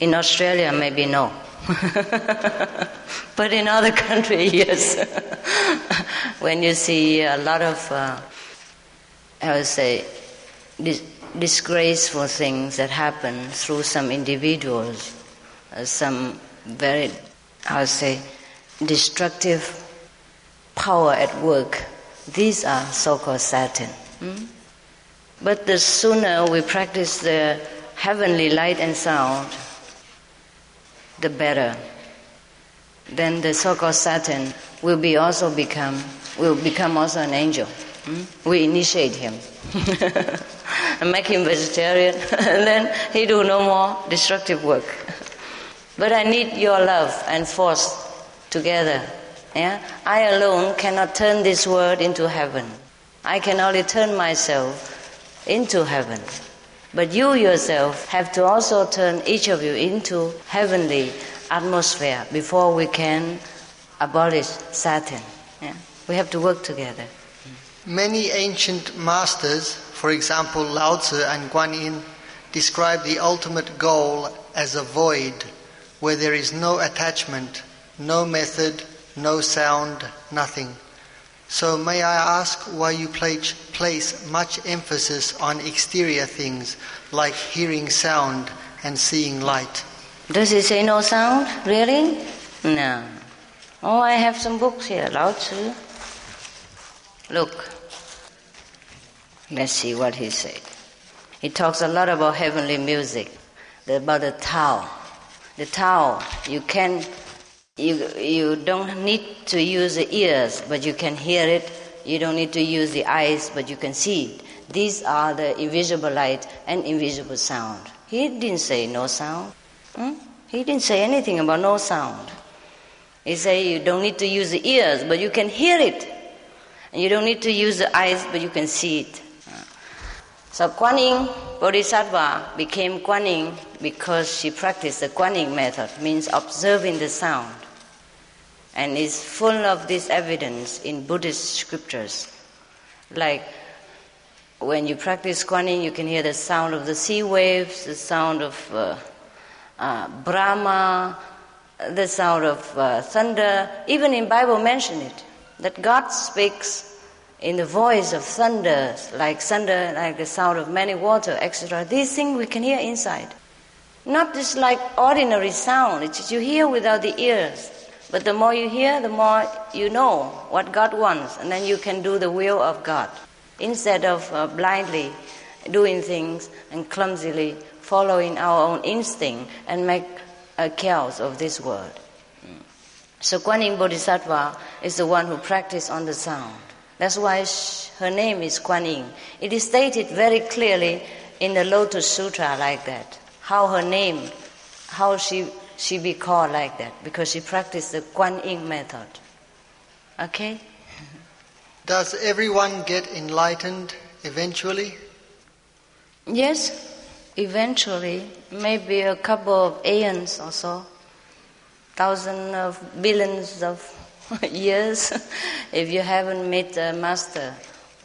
In Australia, maybe no. but in other countries, yes. when you see a lot of, uh, I would say, this disgraceful things that happen through some individuals, uh, some very, I would say, destructive power at work. These are so called Satan. Hmm? But the sooner we practice the heavenly light and sound, the better. Then the so called Satan will be also become will become also an angel. Hmm? We initiate him. and make him vegetarian, and then he do no more destructive work. but I need your love and force together. Yeah? I alone cannot turn this world into heaven. I can only turn myself into heaven. But you yourself have to also turn each of you into heavenly atmosphere before we can abolish Satan. Yeah? We have to work together. Many ancient masters for example, Lao Tzu and Guan Yin describe the ultimate goal as a void where there is no attachment, no method, no sound, nothing. So may I ask why you place much emphasis on exterior things like hearing sound and seeing light? Does it say no sound? Really? No. Oh, I have some books here, Lao Tzu. Look, Let's see what he said. He talks a lot about heavenly music, about the Tao. The Tao, you can you, you don't need to use the ears, but you can hear it. You don't need to use the eyes, but you can see it. These are the invisible light and invisible sound. He didn't say no sound. Hmm? He didn't say anything about no sound. He said you don't need to use the ears, but you can hear it. And you don't need to use the eyes, but you can see it. So Kuan Yin Bodhisattva became Kuan Yin because she practiced the Kuan Yin method, means observing the sound, and is full of this evidence in Buddhist scriptures. Like when you practice Kuan Yin, you can hear the sound of the sea waves, the sound of uh, uh, Brahma, the sound of uh, thunder. Even in Bible mention it that God speaks in the voice of thunder, like thunder, like the sound of many water, etc. These things we can hear inside. Not just like ordinary sound, it's you hear without the ears. But the more you hear, the more you know what God wants, and then you can do the will of God instead of uh, blindly doing things and clumsily following our own instinct and make a chaos of this world. So Kuan Yin Bodhisattva is the one who practiced on the sound. That's why her name is Kuan Yin. It is stated very clearly in the Lotus Sutra like that. How her name, how she she be called like that because she practiced the Kuan Yin method. Okay. Does everyone get enlightened eventually? Yes, eventually, maybe a couple of aeons or so, thousands of billions of years if you haven't met a master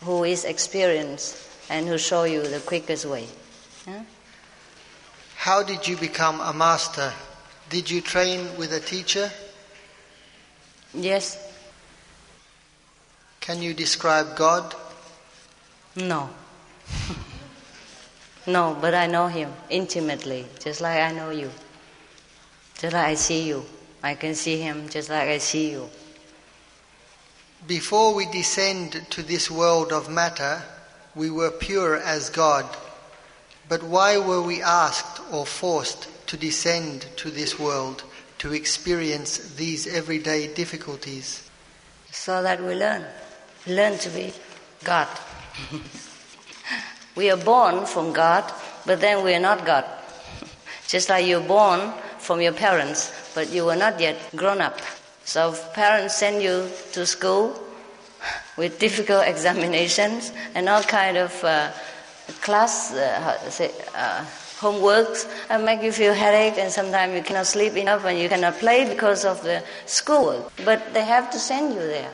who is experienced and who show you the quickest way. Yeah? How did you become a master? Did you train with a teacher? Yes. Can you describe God? No. no, but I know him intimately, just like I know you. Just like I see you. I can see him just like I see you. Before we descend to this world of matter, we were pure as God. But why were we asked or forced to descend to this world to experience these everyday difficulties? So that we learn. Learn to be God. we are born from God, but then we are not God. Just like you're born from your parents, but you were not yet grown up. So parents send you to school with difficult examinations and all kind of uh, class uh, say, uh, homeworks and make you feel headache and sometimes you cannot sleep enough and you cannot play because of the schoolwork. But they have to send you there.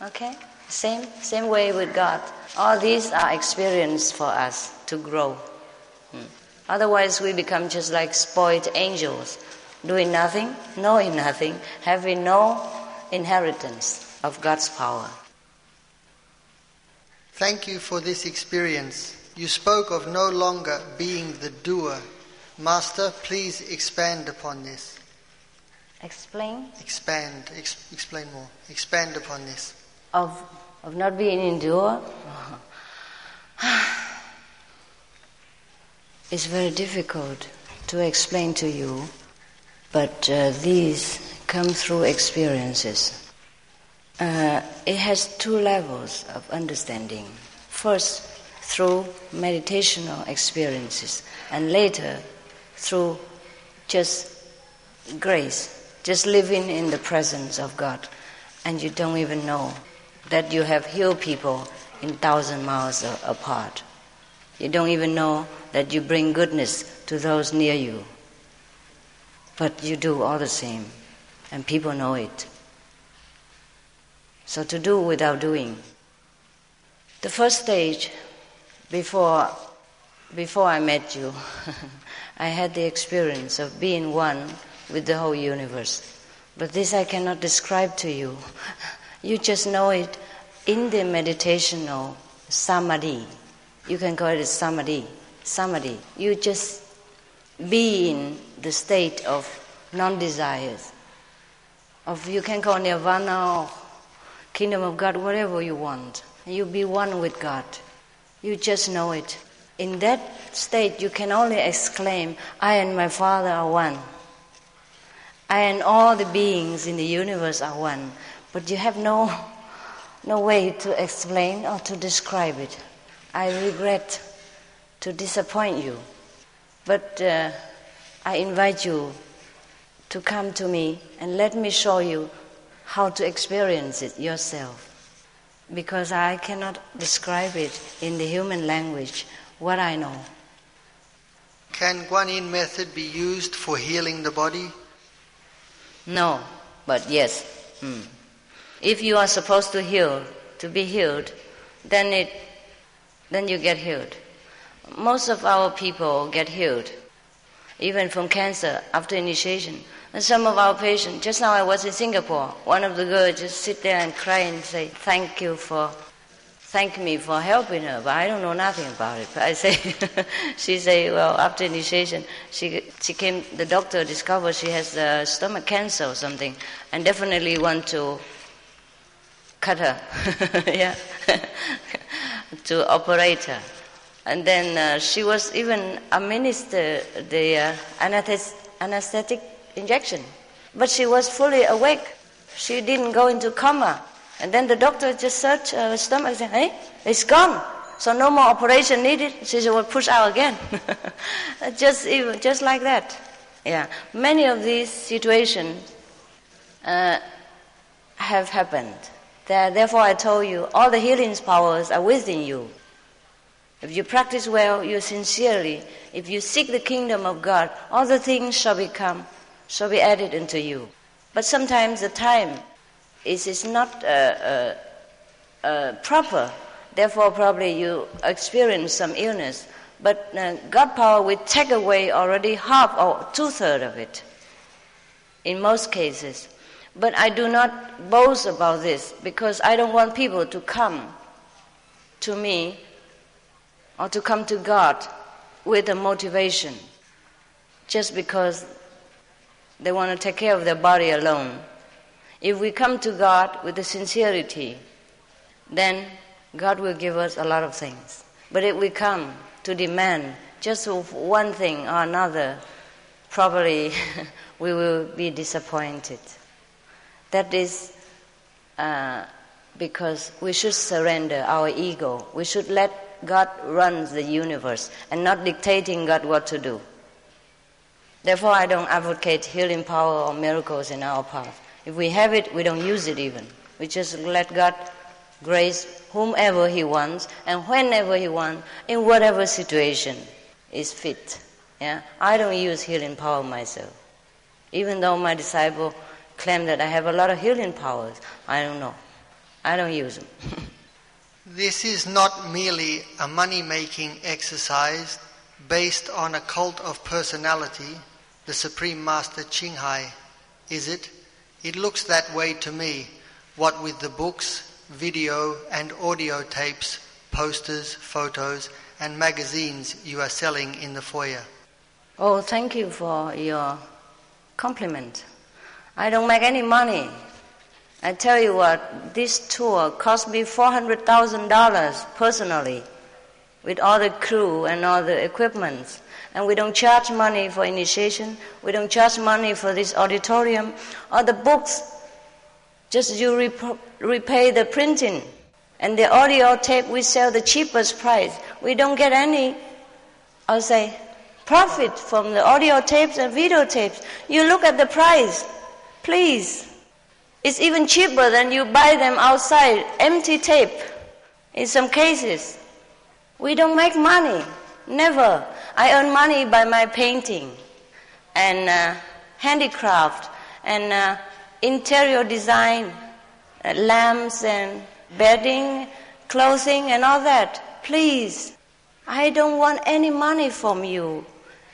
Okay? Same, same way with God. All these are experience for us to grow. Hmm. Otherwise, we become just like spoiled angels doing nothing, knowing nothing, having no inheritance of God's power. Thank you for this experience. You spoke of no longer being the doer. Master, please expand upon this. Explain? Expand. Ex- explain more. Expand upon this. Of, of not being in doer? it's very difficult to explain to you but uh, these come through experiences. Uh, it has two levels of understanding. First, through meditational experiences, and later, through just grace, just living in the presence of God, and you don't even know that you have healed people in thousand miles apart. You don't even know that you bring goodness to those near you. But you do all the same, and people know it. So to do without doing. The first stage, before, before I met you, I had the experience of being one with the whole universe. But this I cannot describe to you. You just know it in the meditational samadhi. You can call it samadhi. Samadhi. You just be in the state of non-desires. Of you can call nirvana or kingdom of God, whatever you want. You be one with God. You just know it. In that state, you can only exclaim, I and my Father are one. I and all the beings in the universe are one, but you have no, no way to explain or to describe it. I regret to disappoint you, but uh, I invite you to come to me and let me show you how to experience it yourself. Because I cannot describe it in the human language, what I know. Can Guan Yin method be used for healing the body? No, but yes. Hmm. If you are supposed to heal, to be healed, then it, then you get healed. Most of our people get healed, even from cancer after initiation. And some of our patients, just now I was in Singapore, one of the girls just sit there and cry and say, thank you for, thank me for helping her, but I don't know nothing about it. But I say, she say, well, after initiation, she, she came, the doctor discovered she has uh, stomach cancer or something, and definitely want to cut her, yeah, to operate her. And then uh, she was even administered the uh, anesthetic injection. But she was fully awake. She didn't go into coma. And then the doctor just searched her stomach and said, hey, it's gone. So no more operation needed. She said, well, push out again. just, even, just like that. Yeah. Many of these situations uh, have happened. Therefore, I told you, all the healing powers are within you. If you practice well, you sincerely, if you seek the kingdom of God, all the things shall become shall be added into you. But sometimes the time is, is not uh, uh, uh, proper. Therefore, probably you experience some illness. But uh, God power will take away already half or two thirds of it in most cases. But I do not boast about this because I don't want people to come to me or to come to God with a motivation just because they want to take care of their body alone. If we come to God with the sincerity, then God will give us a lot of things. But if we come to demand just one thing or another, probably we will be disappointed. That is uh, because we should surrender our ego. We should let God runs the universe and not dictating God what to do. Therefore, I don't advocate healing power or miracles in our path. If we have it, we don't use it even. We just let God grace whomever He wants and whenever He wants, in whatever situation is fit. Yeah? I don't use healing power myself. Even though my disciple claim that I have a lot of healing powers, I don't know. I don't use them. this is not merely a money making exercise based on a cult of personality the Supreme Master Ching Hai, is it? It looks that way to me, what with the books, video, and audio tapes, posters, photos, and magazines you are selling in the foyer. Oh, thank you for your compliment. I don't make any money. I tell you what, this tour cost me $400,000 personally with all the crew and all the equipment. And we don't charge money for initiation. We don't charge money for this auditorium or the books. Just you rep- repay the printing. And the audio tape we sell the cheapest price. We don't get any, I'll say, profit from the audio tapes and video tapes. You look at the price, please. It's even cheaper than you buy them outside, empty tape, in some cases. We don't make money, never. I earn money by my painting and uh, handicraft and uh, interior design, uh, lamps and bedding, clothing, and all that. Please, I don't want any money from you.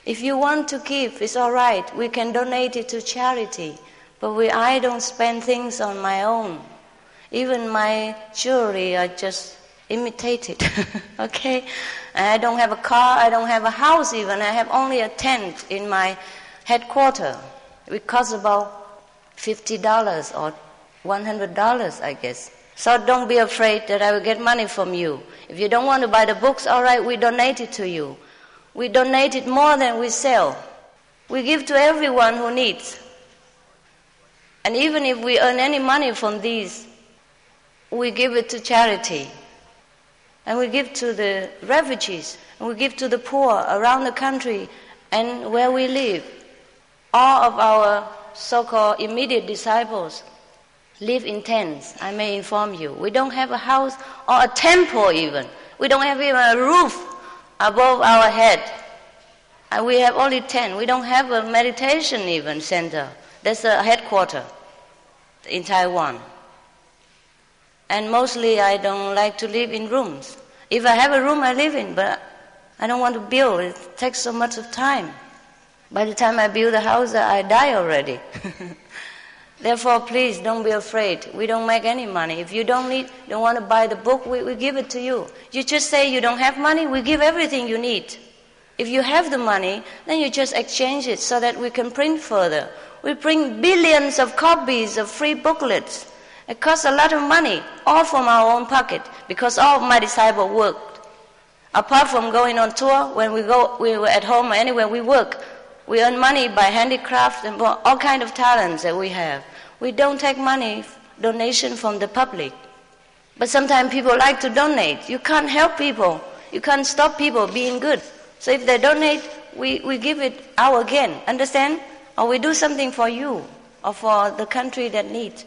If you want to give, it's all right. We can donate it to charity. But we, I don't spend things on my own. Even my jewelry, I just imitate it. okay? I don't have a car, I don't have a house even. I have only a tent in my headquarters. It costs about $50 or $100, I guess. So don't be afraid that I will get money from you. If you don't want to buy the books, all right, we donate it to you. We donate it more than we sell. We give to everyone who needs. And even if we earn any money from these, we give it to charity. And we give to the refugees, and we give to the poor around the country and where we live. All of our so called immediate disciples live in tents, I may inform you. We don't have a house or a temple even. We don't have even a roof above our head. And we have only ten. We don't have a meditation even center. That's a headquarter in Taiwan. And mostly I don't like to live in rooms. If I have a room, I live in, but I don't want to build. It takes so much of time. By the time I build a house, I die already. Therefore, please don't be afraid. We don't make any money. If you don't need, don't want to buy the book, we, we give it to you. You just say you don't have money, we give everything you need. If you have the money, then you just exchange it so that we can print further. We print billions of copies of free booklets. It costs a lot of money, all from our own pocket, because all of my disciples worked. Apart from going on tour, when we go, we were at home or anywhere, we work. We earn money by handicraft and all kind of talents that we have. We don't take money, donation from the public. But sometimes people like to donate. You can't help people. You can't stop people being good. So if they donate, we, we give it out again. Understand? Or we do something for you or for the country that needs.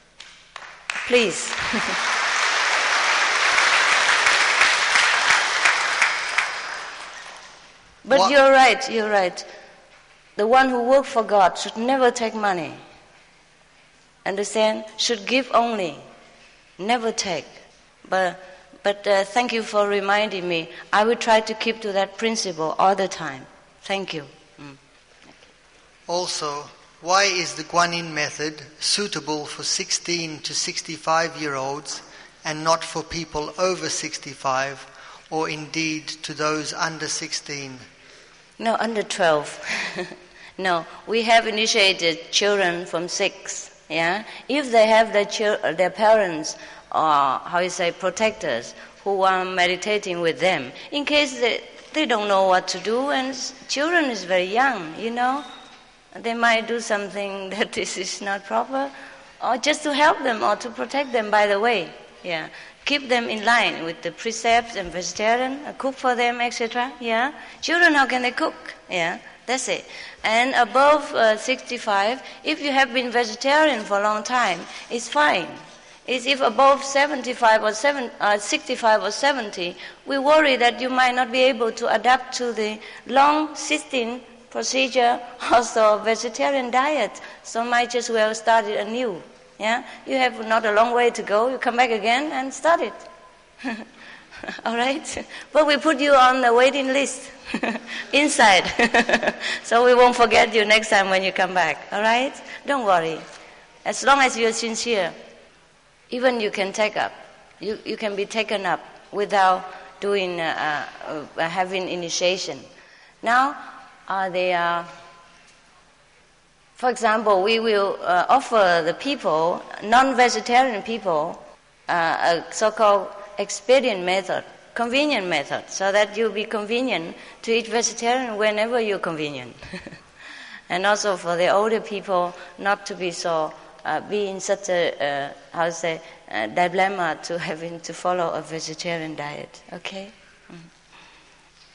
Please. but What- you're right, you're right. The one who works for God should never take money. Understand? Should give only, never take. But, but uh, thank you for reminding me. I will try to keep to that principle all the time. Thank you. Also, why is the Guanyin method suitable for 16 to 65 year olds and not for people over 65 or indeed to those under 16? No, under 12. no, we have initiated children from 6. Yeah? If they have their, their parents or, how you say, protectors who are meditating with them, in case they, they don't know what to do, and children is very young, you know, they might do something that this is not proper, or just to help them or to protect them by the way. Yeah. Keep them in line with the precepts and vegetarian, uh, cook for them, etc. Yeah. Children, how can they cook? Yeah. That's it. And above uh, 65, if you have been vegetarian for a long time, it's fine. It's if above 75 or 7, uh, 65 or 70, we worry that you might not be able to adapt to the long 16 procedure, also vegetarian diet. So might just well start it anew. Yeah, you have not a long way to go. You come back again and start it. All right, but we put you on the waiting list inside, so we won't forget you next time when you come back. All right, don't worry. As long as you're sincere, even you can take up. You you can be taken up without doing uh, uh, having initiation. Now, uh, they are. For example, we will uh, offer the people, non-vegetarian people, uh, a so-called expedient method, convenient method, so that you'll be convenient to eat vegetarian whenever you're convenient. and also for the older people, not to be so, uh, be in such a, uh, how to say, uh, dilemma to having to follow a vegetarian diet. Okay?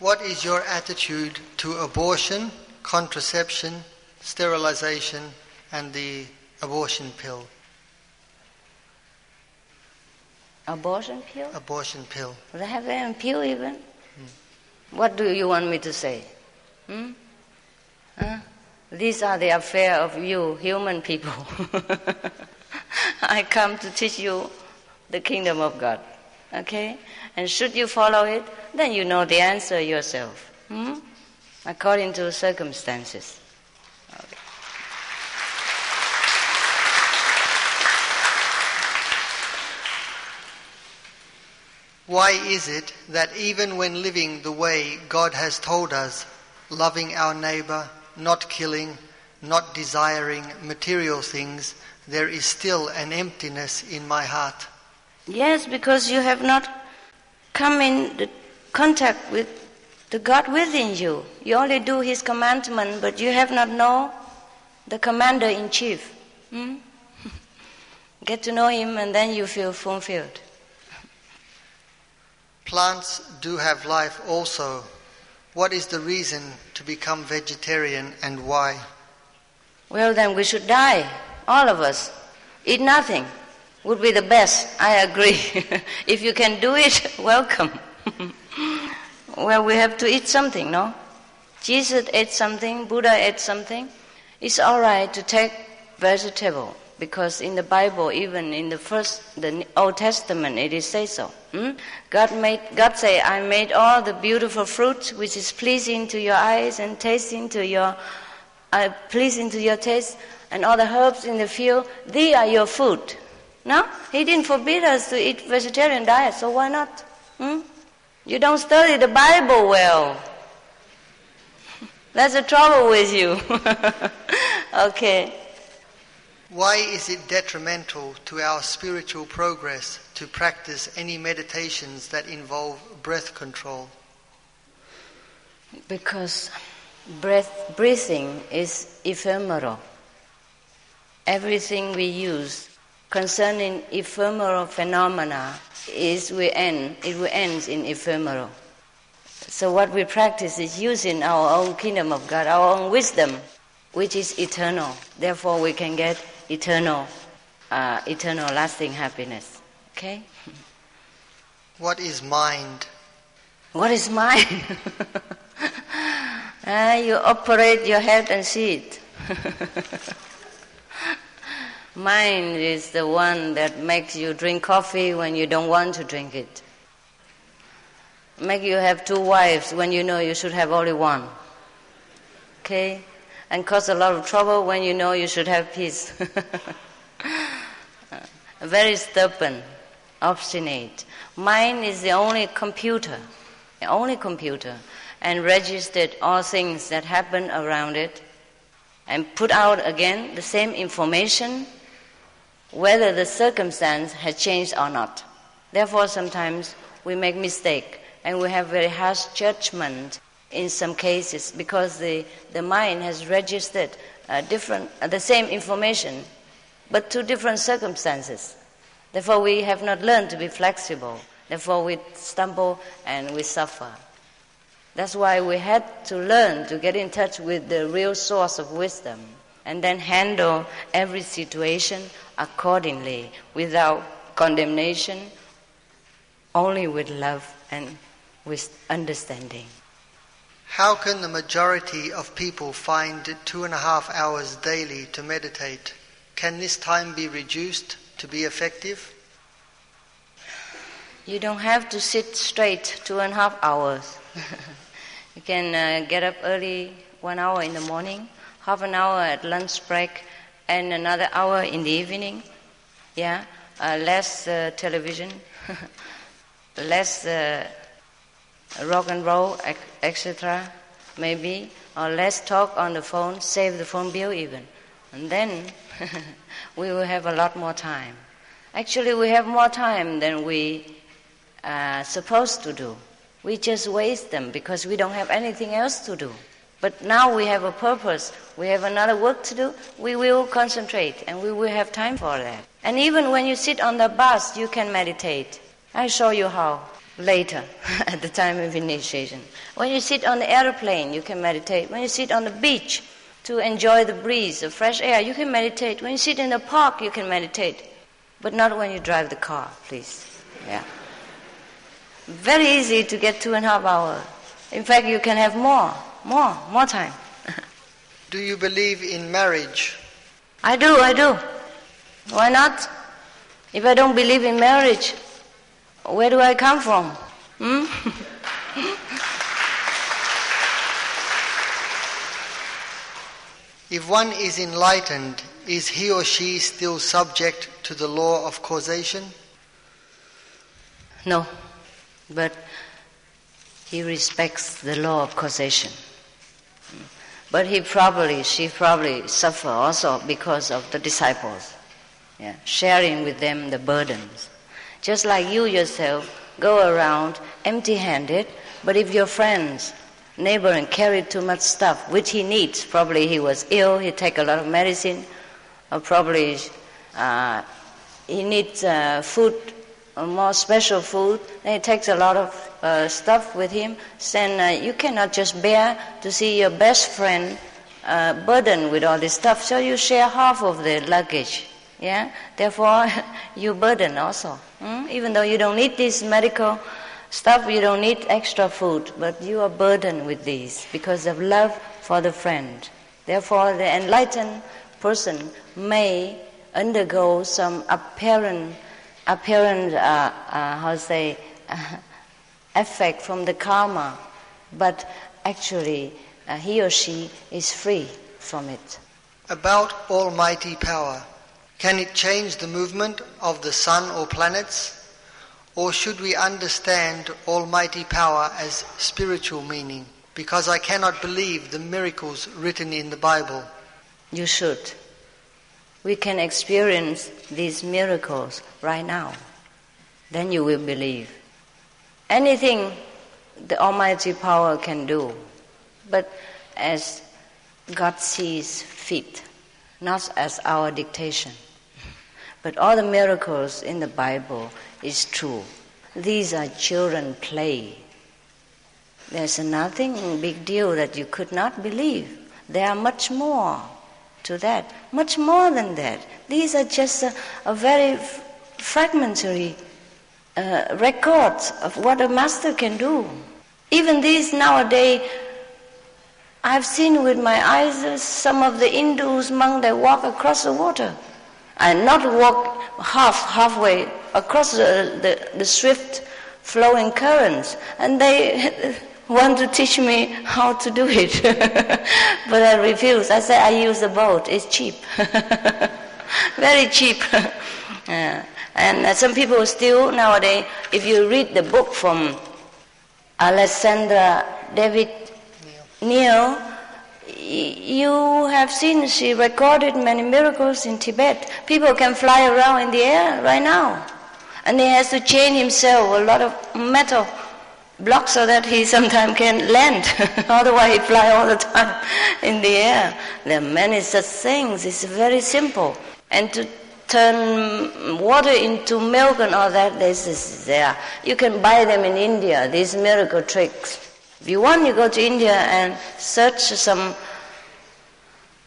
What is your attitude to abortion, contraception, sterilization, and the abortion pill? Abortion pill? Abortion pill. Would I have a pill even? What do you want me to say? Hmm? Huh? These are the affair of you, human people. I come to teach you the kingdom of God. Okay? And should you follow it, then you know the answer yourself. Hmm? According to circumstances. Okay. Why is it that even when living the way God has told us, loving our neighbor, not killing, not desiring material things, there is still an emptiness in my heart? Yes, because you have not come in the contact with the God within you. You only do His commandment, but you have not know the commander in chief. Hmm? Get to know Him, and then you feel fulfilled. Plants do have life also. What is the reason to become vegetarian and why? Well, then we should die, all of us. Eat nothing would be the best, I agree. if you can do it, welcome. well, we have to eat something, no? Jesus ate something, Buddha ate something. It's all right to take vegetable because in the Bible, even in the first, the Old Testament, it is say so. Hmm? God made, God say, I made all the beautiful fruit which is pleasing to your eyes and tasting to your, uh, pleasing to your taste, and all the herbs in the field. They are your food. No, he didn't forbid us to eat vegetarian diet. So why not? Hmm? You don't study the Bible well. That's the trouble with you. okay. Why is it detrimental to our spiritual progress to practice any meditations that involve breath control? Because breath breathing is ephemeral. Everything we use concerning ephemeral phenomena is we end it will end in ephemeral. So what we practice is using our own kingdom of God, our own wisdom, which is eternal. Therefore, we can get eternal, uh, eternal, lasting happiness. Okay. What is mind? What is mind? uh, you operate your head and see it. mind is the one that makes you drink coffee when you don't want to drink it. Make you have two wives when you know you should have only one. Okay? and cause a lot of trouble when you know you should have peace. Very stubborn, obstinate. Mind is the only computer, the only computer, and registered all things that happen around it and put out again the same information whether the circumstance has changed or not. Therefore, sometimes we make mistake and we have very harsh judgment in some cases because the, the mind has registered uh, different, uh, the same information but to different circumstances. Therefore, we have not learned to be flexible. Therefore, we stumble and we suffer. That's why we had to learn to get in touch with the real source of wisdom and then handle every situation accordingly without condemnation, only with love and with understanding. How can the majority of people find two and a half hours daily to meditate? Can this time be reduced to be effective? You don't have to sit straight two and a half hours. you can uh, get up early, one hour in the morning, half an hour at lunch break, and another hour in the evening. Yeah, uh, less uh, television, less uh, rock and roll, etc., maybe, or less talk on the phone, save the phone bill even. And then we will have a lot more time. Actually, we have more time than we are supposed to do. We just waste them because we don't have anything else to do. But now we have a purpose, we have another work to do, we will concentrate and we will have time for that. And even when you sit on the bus, you can meditate. I show you how later at the time of initiation. When you sit on the airplane, you can meditate. When you sit on the beach to enjoy the breeze, the fresh air, you can meditate. When you sit in the park, you can meditate. But not when you drive the car, please. Yeah. Very easy to get two and a half hours. In fact, you can have more, more, more time. do you believe in marriage? I do, I do. Why not? If I don't believe in marriage, where do I come from? Hmm? if one is enlightened, is he or she still subject to the law of causation? No, but he respects the law of causation. But he probably, she probably suffer also because of the disciples, yeah, sharing with them the burdens. Just like you yourself go around empty handed, but if your friends, neighbor, and carry too much stuff, which he needs, probably he was ill, he take a lot of medicine, or probably uh, he needs uh, food, more special food, then he takes a lot of uh, stuff with him. Then uh, you cannot just bear to see your best friend uh, burdened with all this stuff, so you share half of the luggage. Yeah, therefore you burden also. Hmm? Even though you don't need this medical stuff, you don't need extra food, but you are burdened with these because of love for the friend. Therefore, the enlightened person may undergo some apparent, apparent, uh, uh, how to say, effect from the karma, but actually uh, he or she is free from it. About almighty power. Can it change the movement of the sun or planets? Or should we understand almighty power as spiritual meaning? Because I cannot believe the miracles written in the Bible. You should. We can experience these miracles right now. Then you will believe. Anything the Almighty Power can do, but as God sees fit, not as our dictation. But all the miracles in the Bible is true. These are children play. There's nothing big deal that you could not believe. There are much more to that, much more than that. These are just a, a very f- fragmentary uh, records of what a master can do. Even these nowadays, I've seen with my eyes some of the Hindus monks they walk across the water, and not walk half halfway across the, the, the swift flowing currents, and they. want to teach me how to do it. but I refuse. I said, I use a boat. It's cheap. Very cheap. uh, and uh, some people still nowadays, if you read the book from Alexandra David Néel, you have seen she recorded many miracles in Tibet. People can fly around in the air right now. And he has to chain himself a lot of metal block so that he sometimes can land. Otherwise, he fly all the time in the air. There are many such things. It's very simple. And to turn water into milk and all that, this is there. You can buy them in India, these miracle tricks. If you want, you go to India and search some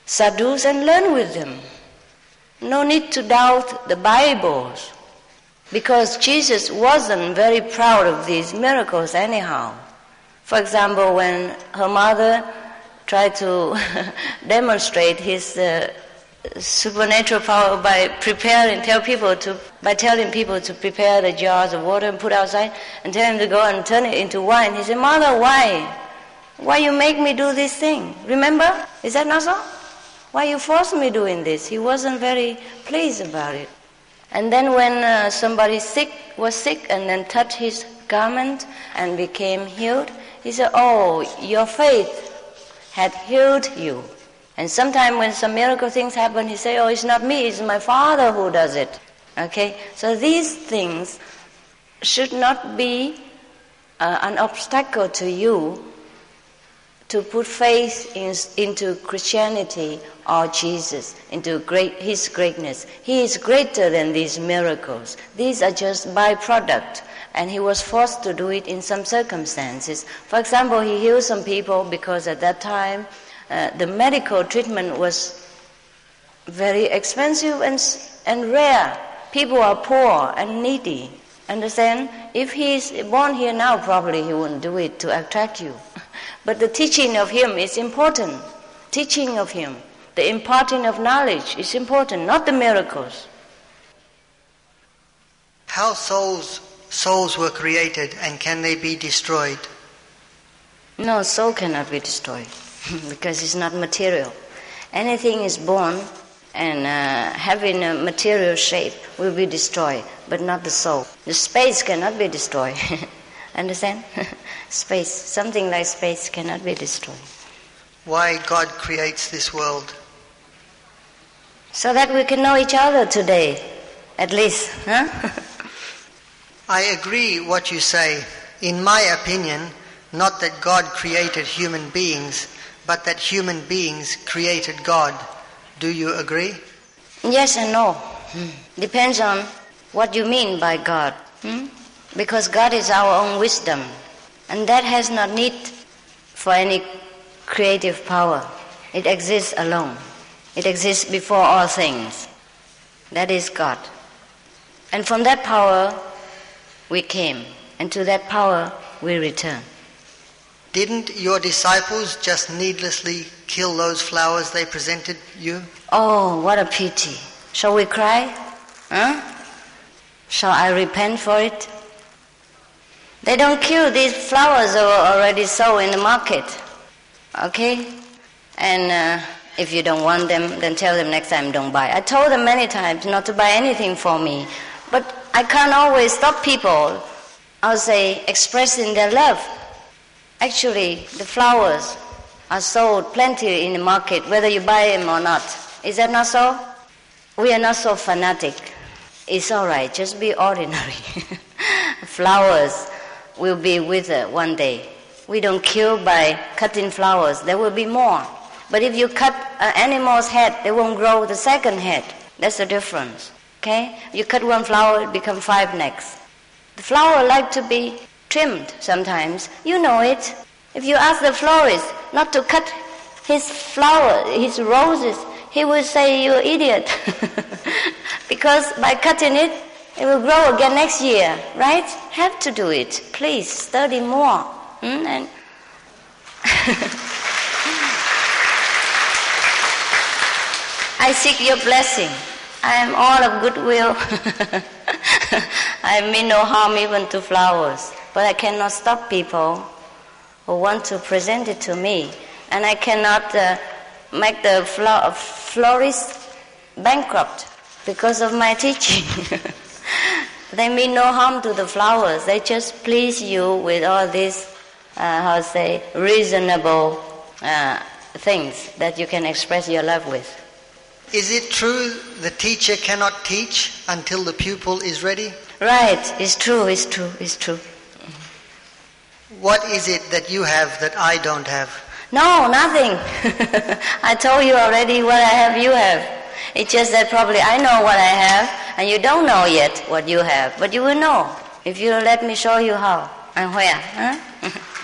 sadhus and learn with them. No need to doubt the Bibles. Because Jesus wasn't very proud of these miracles anyhow. For example, when her mother tried to demonstrate his uh, supernatural power by preparing, tell people to, by telling people to prepare the jars of water and put outside, and tell him to go and turn it into wine. He said, "Mother, why? Why you make me do this thing? Remember? Is that not so? Why you force me doing this?" He wasn't very pleased about it. And then when uh, somebody sick was sick and then touched his garment and became healed, he said, "Oh, your faith had healed you." And sometimes when some miracle things happen, he say, "Oh, it's not me; it's my Father who does it." Okay, so these things should not be uh, an obstacle to you to put faith in, into Christianity or Jesus, into great, His greatness. He is greater than these miracles. These are just byproduct, and He was forced to do it in some circumstances. For example, He healed some people because at that time uh, the medical treatment was very expensive and, and rare. People are poor and needy. Understand? If he's born here now, probably he wouldn't do it to attract you. But the teaching of him is important. Teaching of him, the imparting of knowledge is important, not the miracles. How souls souls were created and can they be destroyed? No, soul cannot be destroyed because it's not material. Anything is born and uh, having a material shape will be destroyed, but not the soul. The space cannot be destroyed. Understand? space, something like space cannot be destroyed. Why God creates this world? So that we can know each other today, at least. Huh? I agree what you say. In my opinion, not that God created human beings, but that human beings created God. Do you agree? yes and no. Hmm. Depends on what you mean by God. Hmm? Because God is our own wisdom, and that has not need for any creative power. It exists alone. It exists before all things. That is God. And from that power we came, and to that power we return. Didn't your disciples just needlessly kill those flowers they presented you? Oh, what a pity. Shall we cry? Huh? Shall I repent for it? They don't kill these flowers that were already sold in the market. Okay? And uh, if you don't want them, then tell them next time don't buy. I told them many times not to buy anything for me. But I can't always stop people, I'll say, expressing their love. Actually, the flowers are sold plenty in the market, whether you buy them or not. Is that not so? We are not so fanatic. It's all right, just be ordinary. flowers will be withered one day. We don't kill by cutting flowers, there will be more. But if you cut an animal's head, they won't grow the second head. That's the difference. Okay? You cut one flower, it becomes five next. The flower like to be trimmed sometimes. You know it. If you ask the florist not to cut his flower, his roses, he will say you're idiot. because by cutting it, it will grow again next year, right? Have to do it. Please study more. Hmm? And I seek your blessing. I am all of goodwill. I mean no harm even to flowers, but I cannot stop people who want to present it to me, and I cannot uh, make the florist bankrupt because of my teaching. They mean no harm to the flowers. They just please you with all these, uh, how to say, reasonable uh, things that you can express your love with. Is it true the teacher cannot teach until the pupil is ready? Right, it's true, it's true, it's true. What is it that you have that I don't have? No, nothing. I told you already what I have, you have. It's just that probably I know what I have, and you don't know yet what you have, but you will know if you let me show you how and where. Huh?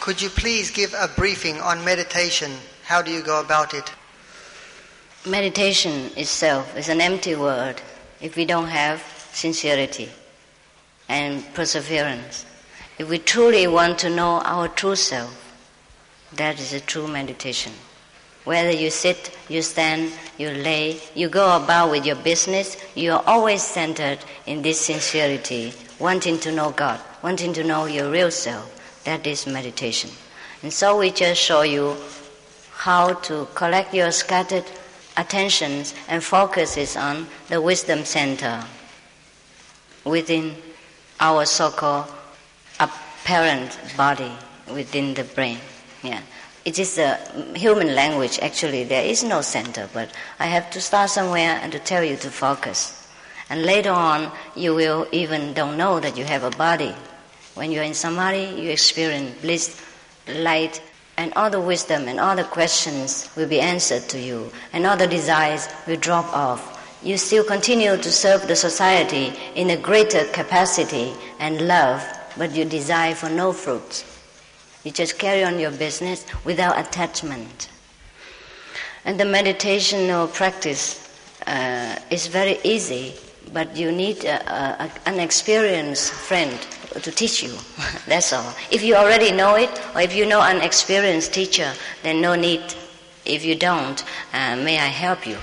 Could you please give a briefing on meditation? How do you go about it? Meditation itself is an empty word if we don't have sincerity and perseverance. If we truly want to know our true self, that is a true meditation. Whether you sit, you stand, you lay, you go about with your business, you are always centered in this sincerity, wanting to know God, wanting to know your real self. That is meditation. And so we just show you how to collect your scattered attentions and focuses on the wisdom center within our so-called apparent body within the brain. Yeah. It is a human language, actually. There is no center, but I have to start somewhere and to tell you to focus. And later on, you will even don't know that you have a body. When you're in samadhi, you experience bliss, light, and all the wisdom and all the questions will be answered to you, and all the desires will drop off. You still continue to serve the society in a greater capacity and love, but you desire for no fruits. You just carry on your business without attachment. And the meditational practice uh, is very easy, but you need a, a, an experienced friend to teach you. That's all. If you already know it, or if you know an experienced teacher, then no need. If you don't, uh, may I help you?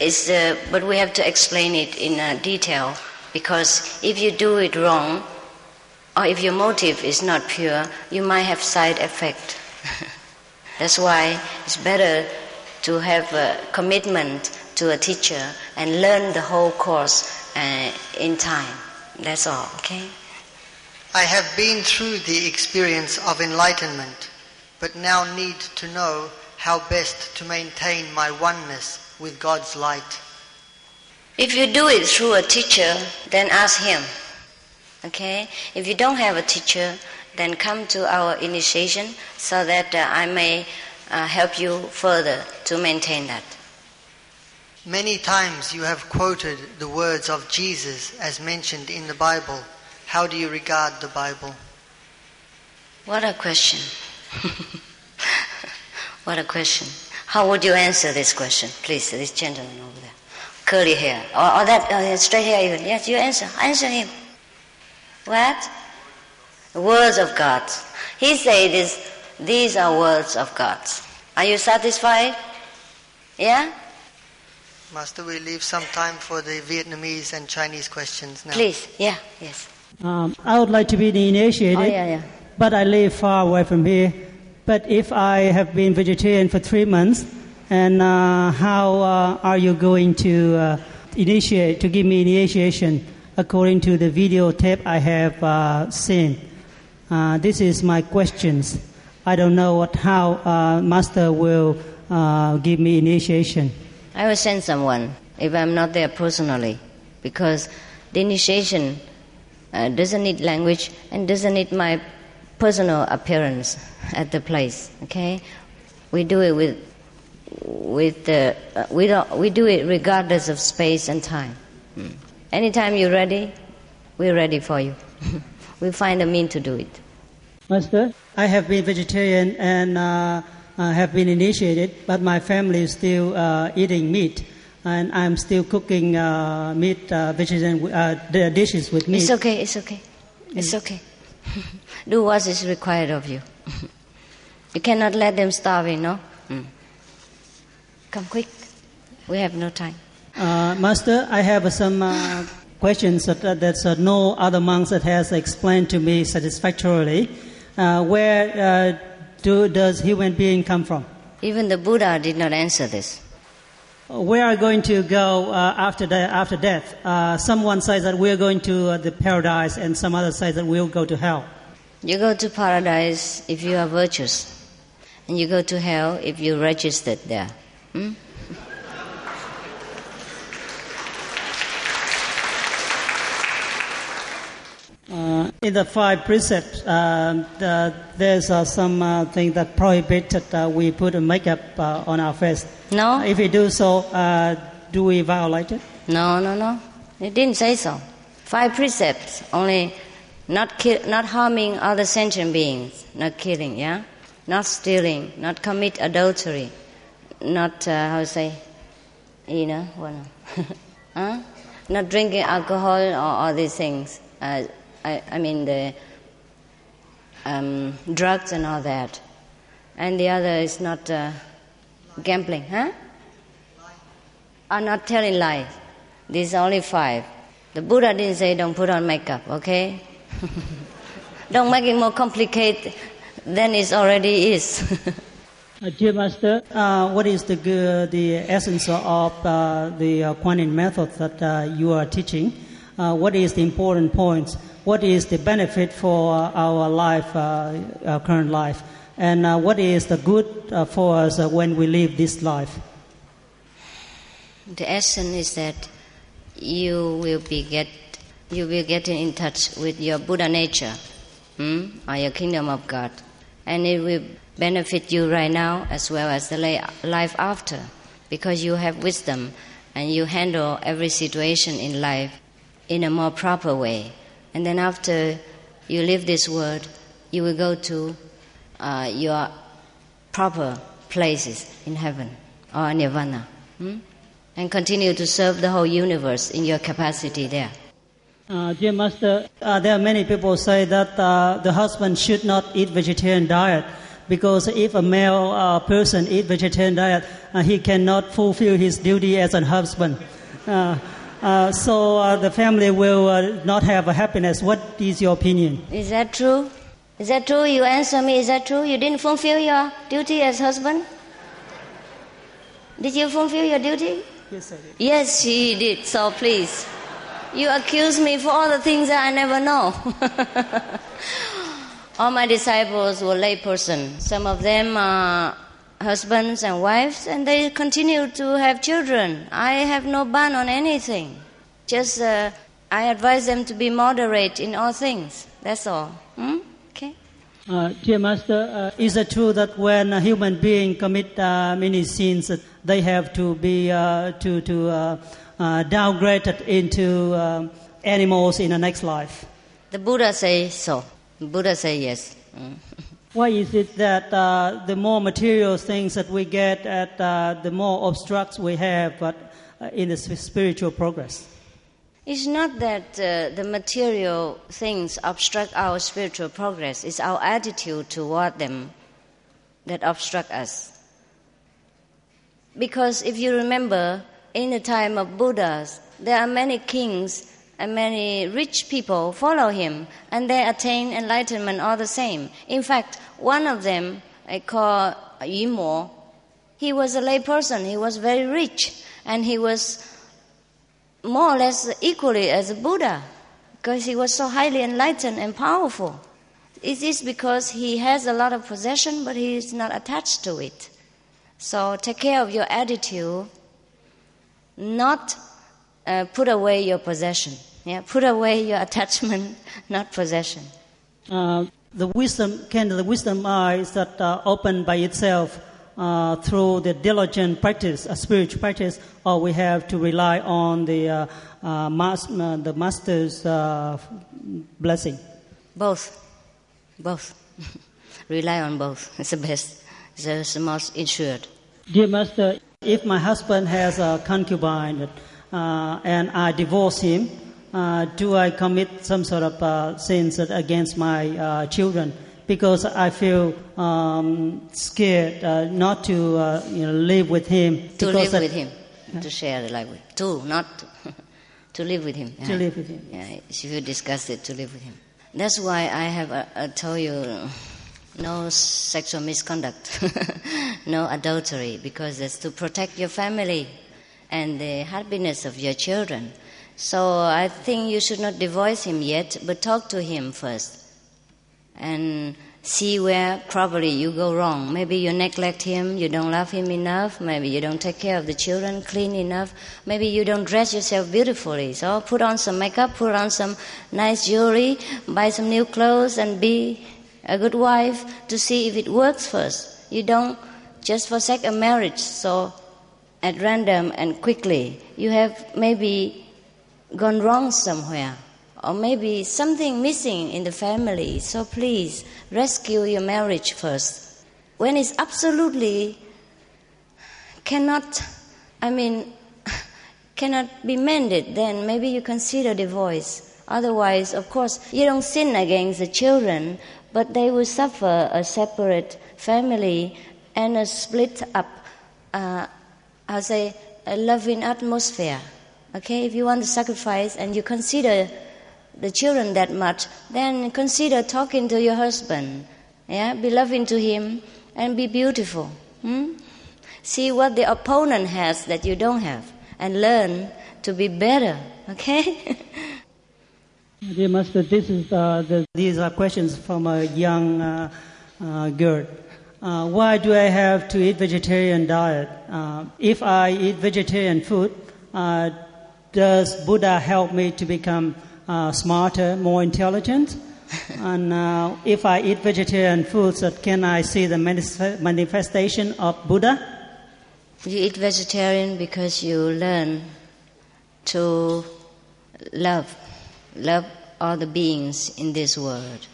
Uh, but we have to explain it in uh, detail because if you do it wrong, or if your motive is not pure, you might have side effect. That's why it's better to have a commitment to a teacher and learn the whole course uh, in time. That's all, okay? I have been through the experience of enlightenment, but now need to know how best to maintain my oneness with God's light. If you do it through a teacher, then ask him. Okay? If you don't have a teacher, then come to our initiation so that uh, I may uh, help you further to maintain that. Many times you have quoted the words of Jesus as mentioned in the Bible. How do you regard the Bible? What a question. what a question. How would you answer this question? Please, this gentleman over there. Curly hair. Or, or that uh, straight hair even. Yes, you answer. Answer him. What? Words of God. He said this, these are words of God. Are you satisfied? Yeah? Master, we leave some time for the Vietnamese and Chinese questions now. Please. Yeah, yes. Um, I would like to be initiated, Oh, yeah, yeah. but I live far away from here. But if I have been vegetarian for three months, and uh, how uh, are you going to uh, initiate to give me initiation according to the videotape I have uh, seen? Uh, this is my questions. I don't know what how uh, Master will uh, give me initiation. I will send someone if I'm not there personally, because the initiation uh, doesn't need language and doesn't need my personal appearance at the place. Okay, we do it with with the uh, we don't we do it regardless of space and time. Mm. Anytime you're ready, we're ready for you. we find a mean to do it. Master, I have been vegetarian and uh, uh, have been initiated, but my family is still uh, eating meat, and I'm still cooking uh, meat uh, vegetarian uh, dishes with meat. It's okay. It's okay. It's okay. do what is required of you. you cannot let them starve. You know. Mm. Come quick. We have no time. Uh, Master, I have some uh, questions that, that uh, no other monks has explained to me satisfactorily. Uh, where uh, do, does human being come from? Even the Buddha did not answer this. Where are going to go uh, after, de- after death? Uh, someone says that we're going to uh, the paradise, and some other says that we'll go to hell. You go to paradise if you are virtuous, and you go to hell if you registered there. Hmm? In the five precepts, uh, the, there's uh, some uh, thing that prohibited uh, we put a makeup uh, on our face. No, If we do so, uh, do we violate it? no, no, no. It didn't say so. Five precepts only: not kill, not harming other sentient beings, not killing, yeah, not stealing, not commit adultery, not uh, how to say, you know, what? huh? Not drinking alcohol or all these things. Uh, I, I mean the um, drugs and all that. And the other is not uh, gambling, huh? Are not telling lies. These are only five. The Buddha didn't say don't put on makeup, okay? don't make it more complicated than it already is. Uh, dear Master, uh, what is the, g- the essence of uh, the uh, Kuan Yin method that uh, you are teaching? Uh, what is the important points? What is the benefit for our life, uh, our current life? And uh, what is the good uh, for us when we live this life? the essence is that you will be get you will get in touch with your Buddha nature, hmm? or your kingdom of God, and it will benefit you right now as well as the life after, because you have wisdom and you handle every situation in life in a more proper way. And then after you leave this world, you will go to uh, your proper places in heaven or nirvana. Hmm? and continue to serve the whole universe in your capacity there. Uh, dear Master, uh, there are many people say that uh, the husband should not eat vegetarian diet because if a male uh, person eat vegetarian diet, uh, he cannot fulfill his duty as a husband. Uh, uh, so uh, the family will uh, not have a happiness. What is your opinion? Is that true? Is that true? You answer me, is that true? You didn't fulfill your duty as husband? Did you fulfill your duty? Yes, I did. Yes, she did. So please. You accuse me for all the things that I never know. all my disciples were layperson. Some of them are husbands and wives, and they continue to have children. I have no ban on anything. Just uh, I advise them to be moderate in all things. That's all. Hmm? Okay. Uh, dear Master, uh, is it true that when a human being commit uh, many sins, they have to be uh, to to uh, uh, downgraded into um, animals in the next life? The Buddha say so. Buddha say yes. Mm. Why is it that uh, the more material things that we get, at uh, the more obstructs we have, but uh, in the spiritual progress? It's not that uh, the material things obstruct our spiritual progress, it's our attitude toward them that obstruct us. Because if you remember, in the time of Buddhas, there are many kings and many rich people follow him, and they attain enlightenment all the same. In fact, one of them, I call Yu Mo, he was a lay person, he was very rich, and he was more or less equally as a Buddha because he was so highly enlightened and powerful. It is because he has a lot of possession, but he is not attached to it. So take care of your attitude, not uh, put away your possession. Yeah, put away your attachment, not possession. Uh, the wisdom, can the wisdom eyes that uh, open by itself uh, through the diligent practice, a spiritual practice, or we have to rely on the uh, uh, mas- uh, the master's uh, blessing. Both, both. Rely on both. It's the best. It's the- it's the most insured. Dear Master, if my husband has a concubine uh, and I divorce him, uh, do I commit some sort of uh, sins against my uh, children? Because I feel um, scared uh, not to uh, you know, live with him. To live with him, to share the life with. To, not to live with him. To Yeah. live with him. Yeah, if you discuss it, to live with him. That's why I have uh, told you no sexual misconduct, no adultery, because it's to protect your family and the happiness of your children. So I think you should not divorce him yet, but talk to him first and see where probably you go wrong. Maybe you neglect him, you don't love him enough, maybe you don't take care of the children clean enough, maybe you don't dress yourself beautifully. So put on some makeup, put on some nice jewelry, buy some new clothes, and be a good wife to see if it works first. You don't just forsake a marriage so at random and quickly. You have maybe gone wrong somewhere, or maybe something missing in the family. So please rescue your marriage first. When it's absolutely cannot, I mean, cannot be mended, then maybe you consider divorce. Otherwise, of course, you don't sin against the children, but they will suffer a separate family and a split up, uh, I'll say, a loving atmosphere. Okay, if you want to sacrifice and you consider the children that much, then consider talking to your husband. Yeah, be loving to him and be beautiful. Hmm? See what the opponent has that you don't have and learn to be better. Okay? Dear Master, this is, uh, the, these are questions from a young uh, uh, girl. Uh, why do I have to eat vegetarian diet? Uh, if I eat vegetarian food, uh, does Buddha help me to become uh, smarter, more intelligent? and uh, if I eat vegetarian foods, uh, can I see the manif- manifestation of Buddha? You eat vegetarian because you learn to love, love all the beings in this world.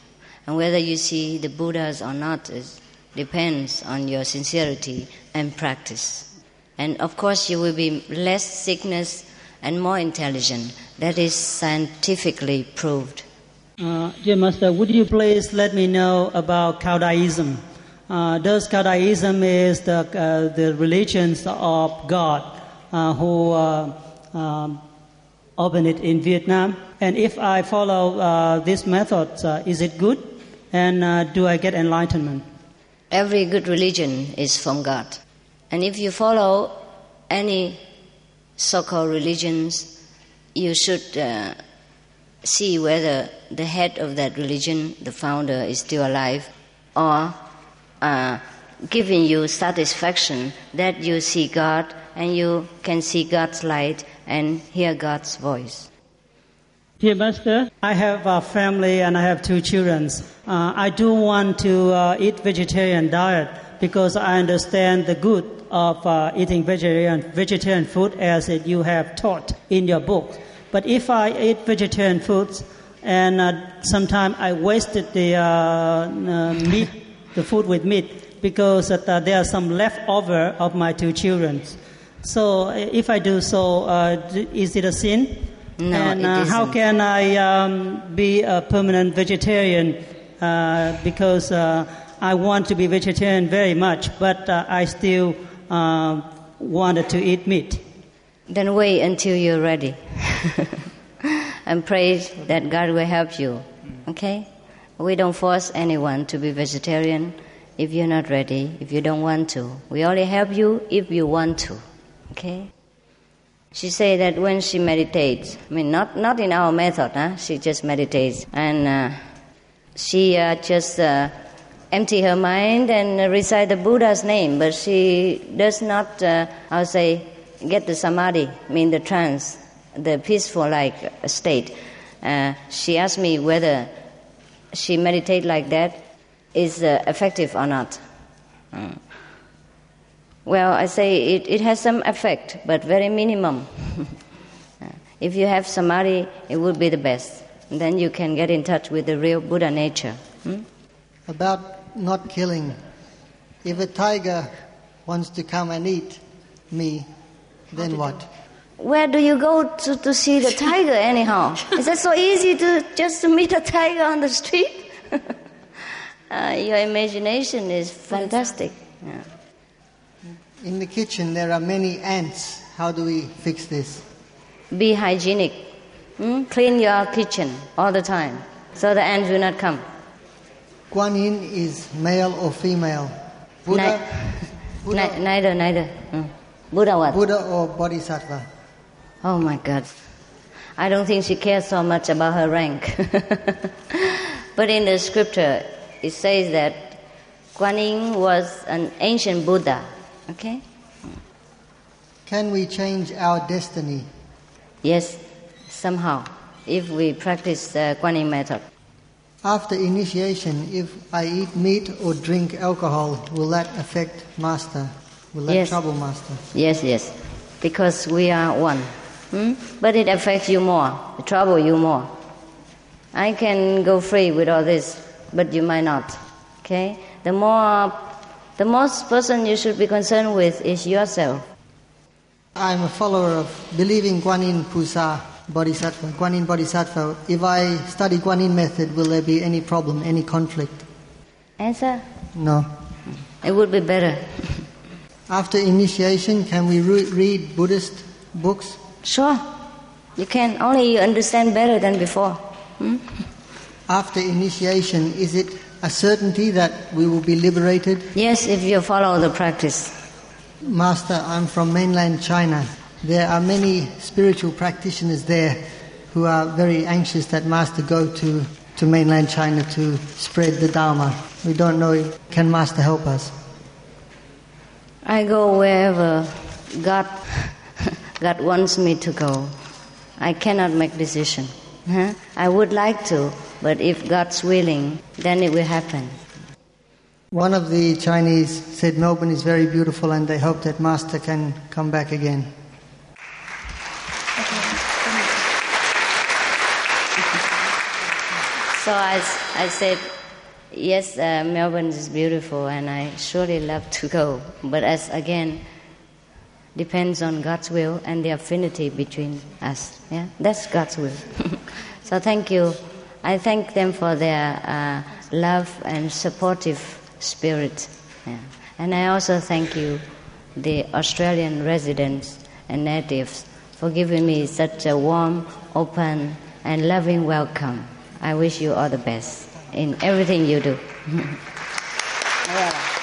And whether you see the Buddhas or not is, depends on your sincerity and practice. And of course, you will be less sickness and more intelligent. That is scientifically proved. Uh, dear Master, would you please let me know about Caodaism? Uh, does Caodaism is the, uh, the religions of God uh, who uh, um, opened it in Vietnam? And if I follow uh, this method, uh, is it good? And do I get enlightenment? Every good religion is from God. And if you follow any so called religions, you should uh, see whether the head of that religion, the founder, is still alive or uh, giving you satisfaction that you see God and you can see God's light and hear God's voice. Dear Master, I have a family and I have two children. Uh, I do want to uh, eat vegetarian diet because I understand the good of uh, eating vegetarian, vegetarian food as it, you have taught in your book. But if I eat vegetarian foods and uh, sometimes I wasted the uh, uh, meat, the food with meat because there are some leftover of my two children. So if I do so, is it a sin? No, and uh, how can I um, be a permanent vegetarian? Uh, because uh, I want to be vegetarian very much, but uh, I still uh, wanted to eat meat. Then wait until you're ready. and pray that God will help you. Okay? We don't force anyone to be vegetarian if you're not ready, if you don't want to. We only help you if you want to. Okay? She say that when she meditates, I mean, not, not in our method, huh? she just meditates. And uh, she uh, just uh, empty her mind and uh, recite the Buddha's name, but she does not, uh, I'll say, get the samadhi, mean the trance, the peaceful like state. Uh, she asked me whether she meditate like that is uh, effective or not. Mm. Well, I say it, it has some effect, but very minimum. If you have samadhi, it would be the best. And then you can get in touch with the real Buddha nature. Hmm? About not killing. If a tiger wants to come and eat me, then what? Where do you go to, to see the tiger anyhow? Is that so easy to just to meet a tiger on the street? uh, your imagination is fantastic. Yeah. In the kitchen, there are many ants. How do we fix this? Be hygienic. Hmm? Clean your kitchen all the time so the ants will not come. Guan Yin is male or female? Buddha, Buddha, Ni- neither, neither. Hmm. Buddha what? Buddha or Bodhisattva? Oh my God. I don't think she cares so much about her rank. but in the scripture, it says that Guan Yin was an ancient Buddha. Okay? Can we change our destiny? Yes, somehow, if we practice the Guan Yin method. After initiation, if I eat meat or drink alcohol, will that affect Master? Will that Yes. trouble Master? Yes, yes. Because we are one. Hmm? But it affects you more, it trouble you more. I can go free with all this, but you might not. Okay? The more the most person you should be concerned with is yourself. I'm a follower of believing Guan Yin Pusa Bodhisattva, Guan Yin Bodhisattva. If I study Guan Yin method, will there be any problem, any conflict? Answer? No. It would be better. After initiation, can we re- read Buddhist books? Sure. You can, only you understand better than before. Hmm? After initiation, is it a certainty that we will be liberated? Yes, if you follow the practice. Master, I'm from mainland China. There are many spiritual practitioners there who are very anxious that Master go to, to mainland China to spread the Dharma. We don't know, can Master help us? I go wherever God, God wants me to go. I cannot make decision. Huh? I would like to, but if God's willing, then it will happen. One of the Chinese said Melbourne is very beautiful and they hope that Master can come back again. So I, I said, yes, uh, Melbourne is beautiful, and I surely love to go. But as again, depends on God's will and the affinity between us. Yeah, that's God's will. so thank you. I thank them for their uh, love and supportive spirit. Yeah. And I also thank you, the Australian residents and natives, for giving me such a warm, open, and loving welcome. I wish you all the best in everything you do.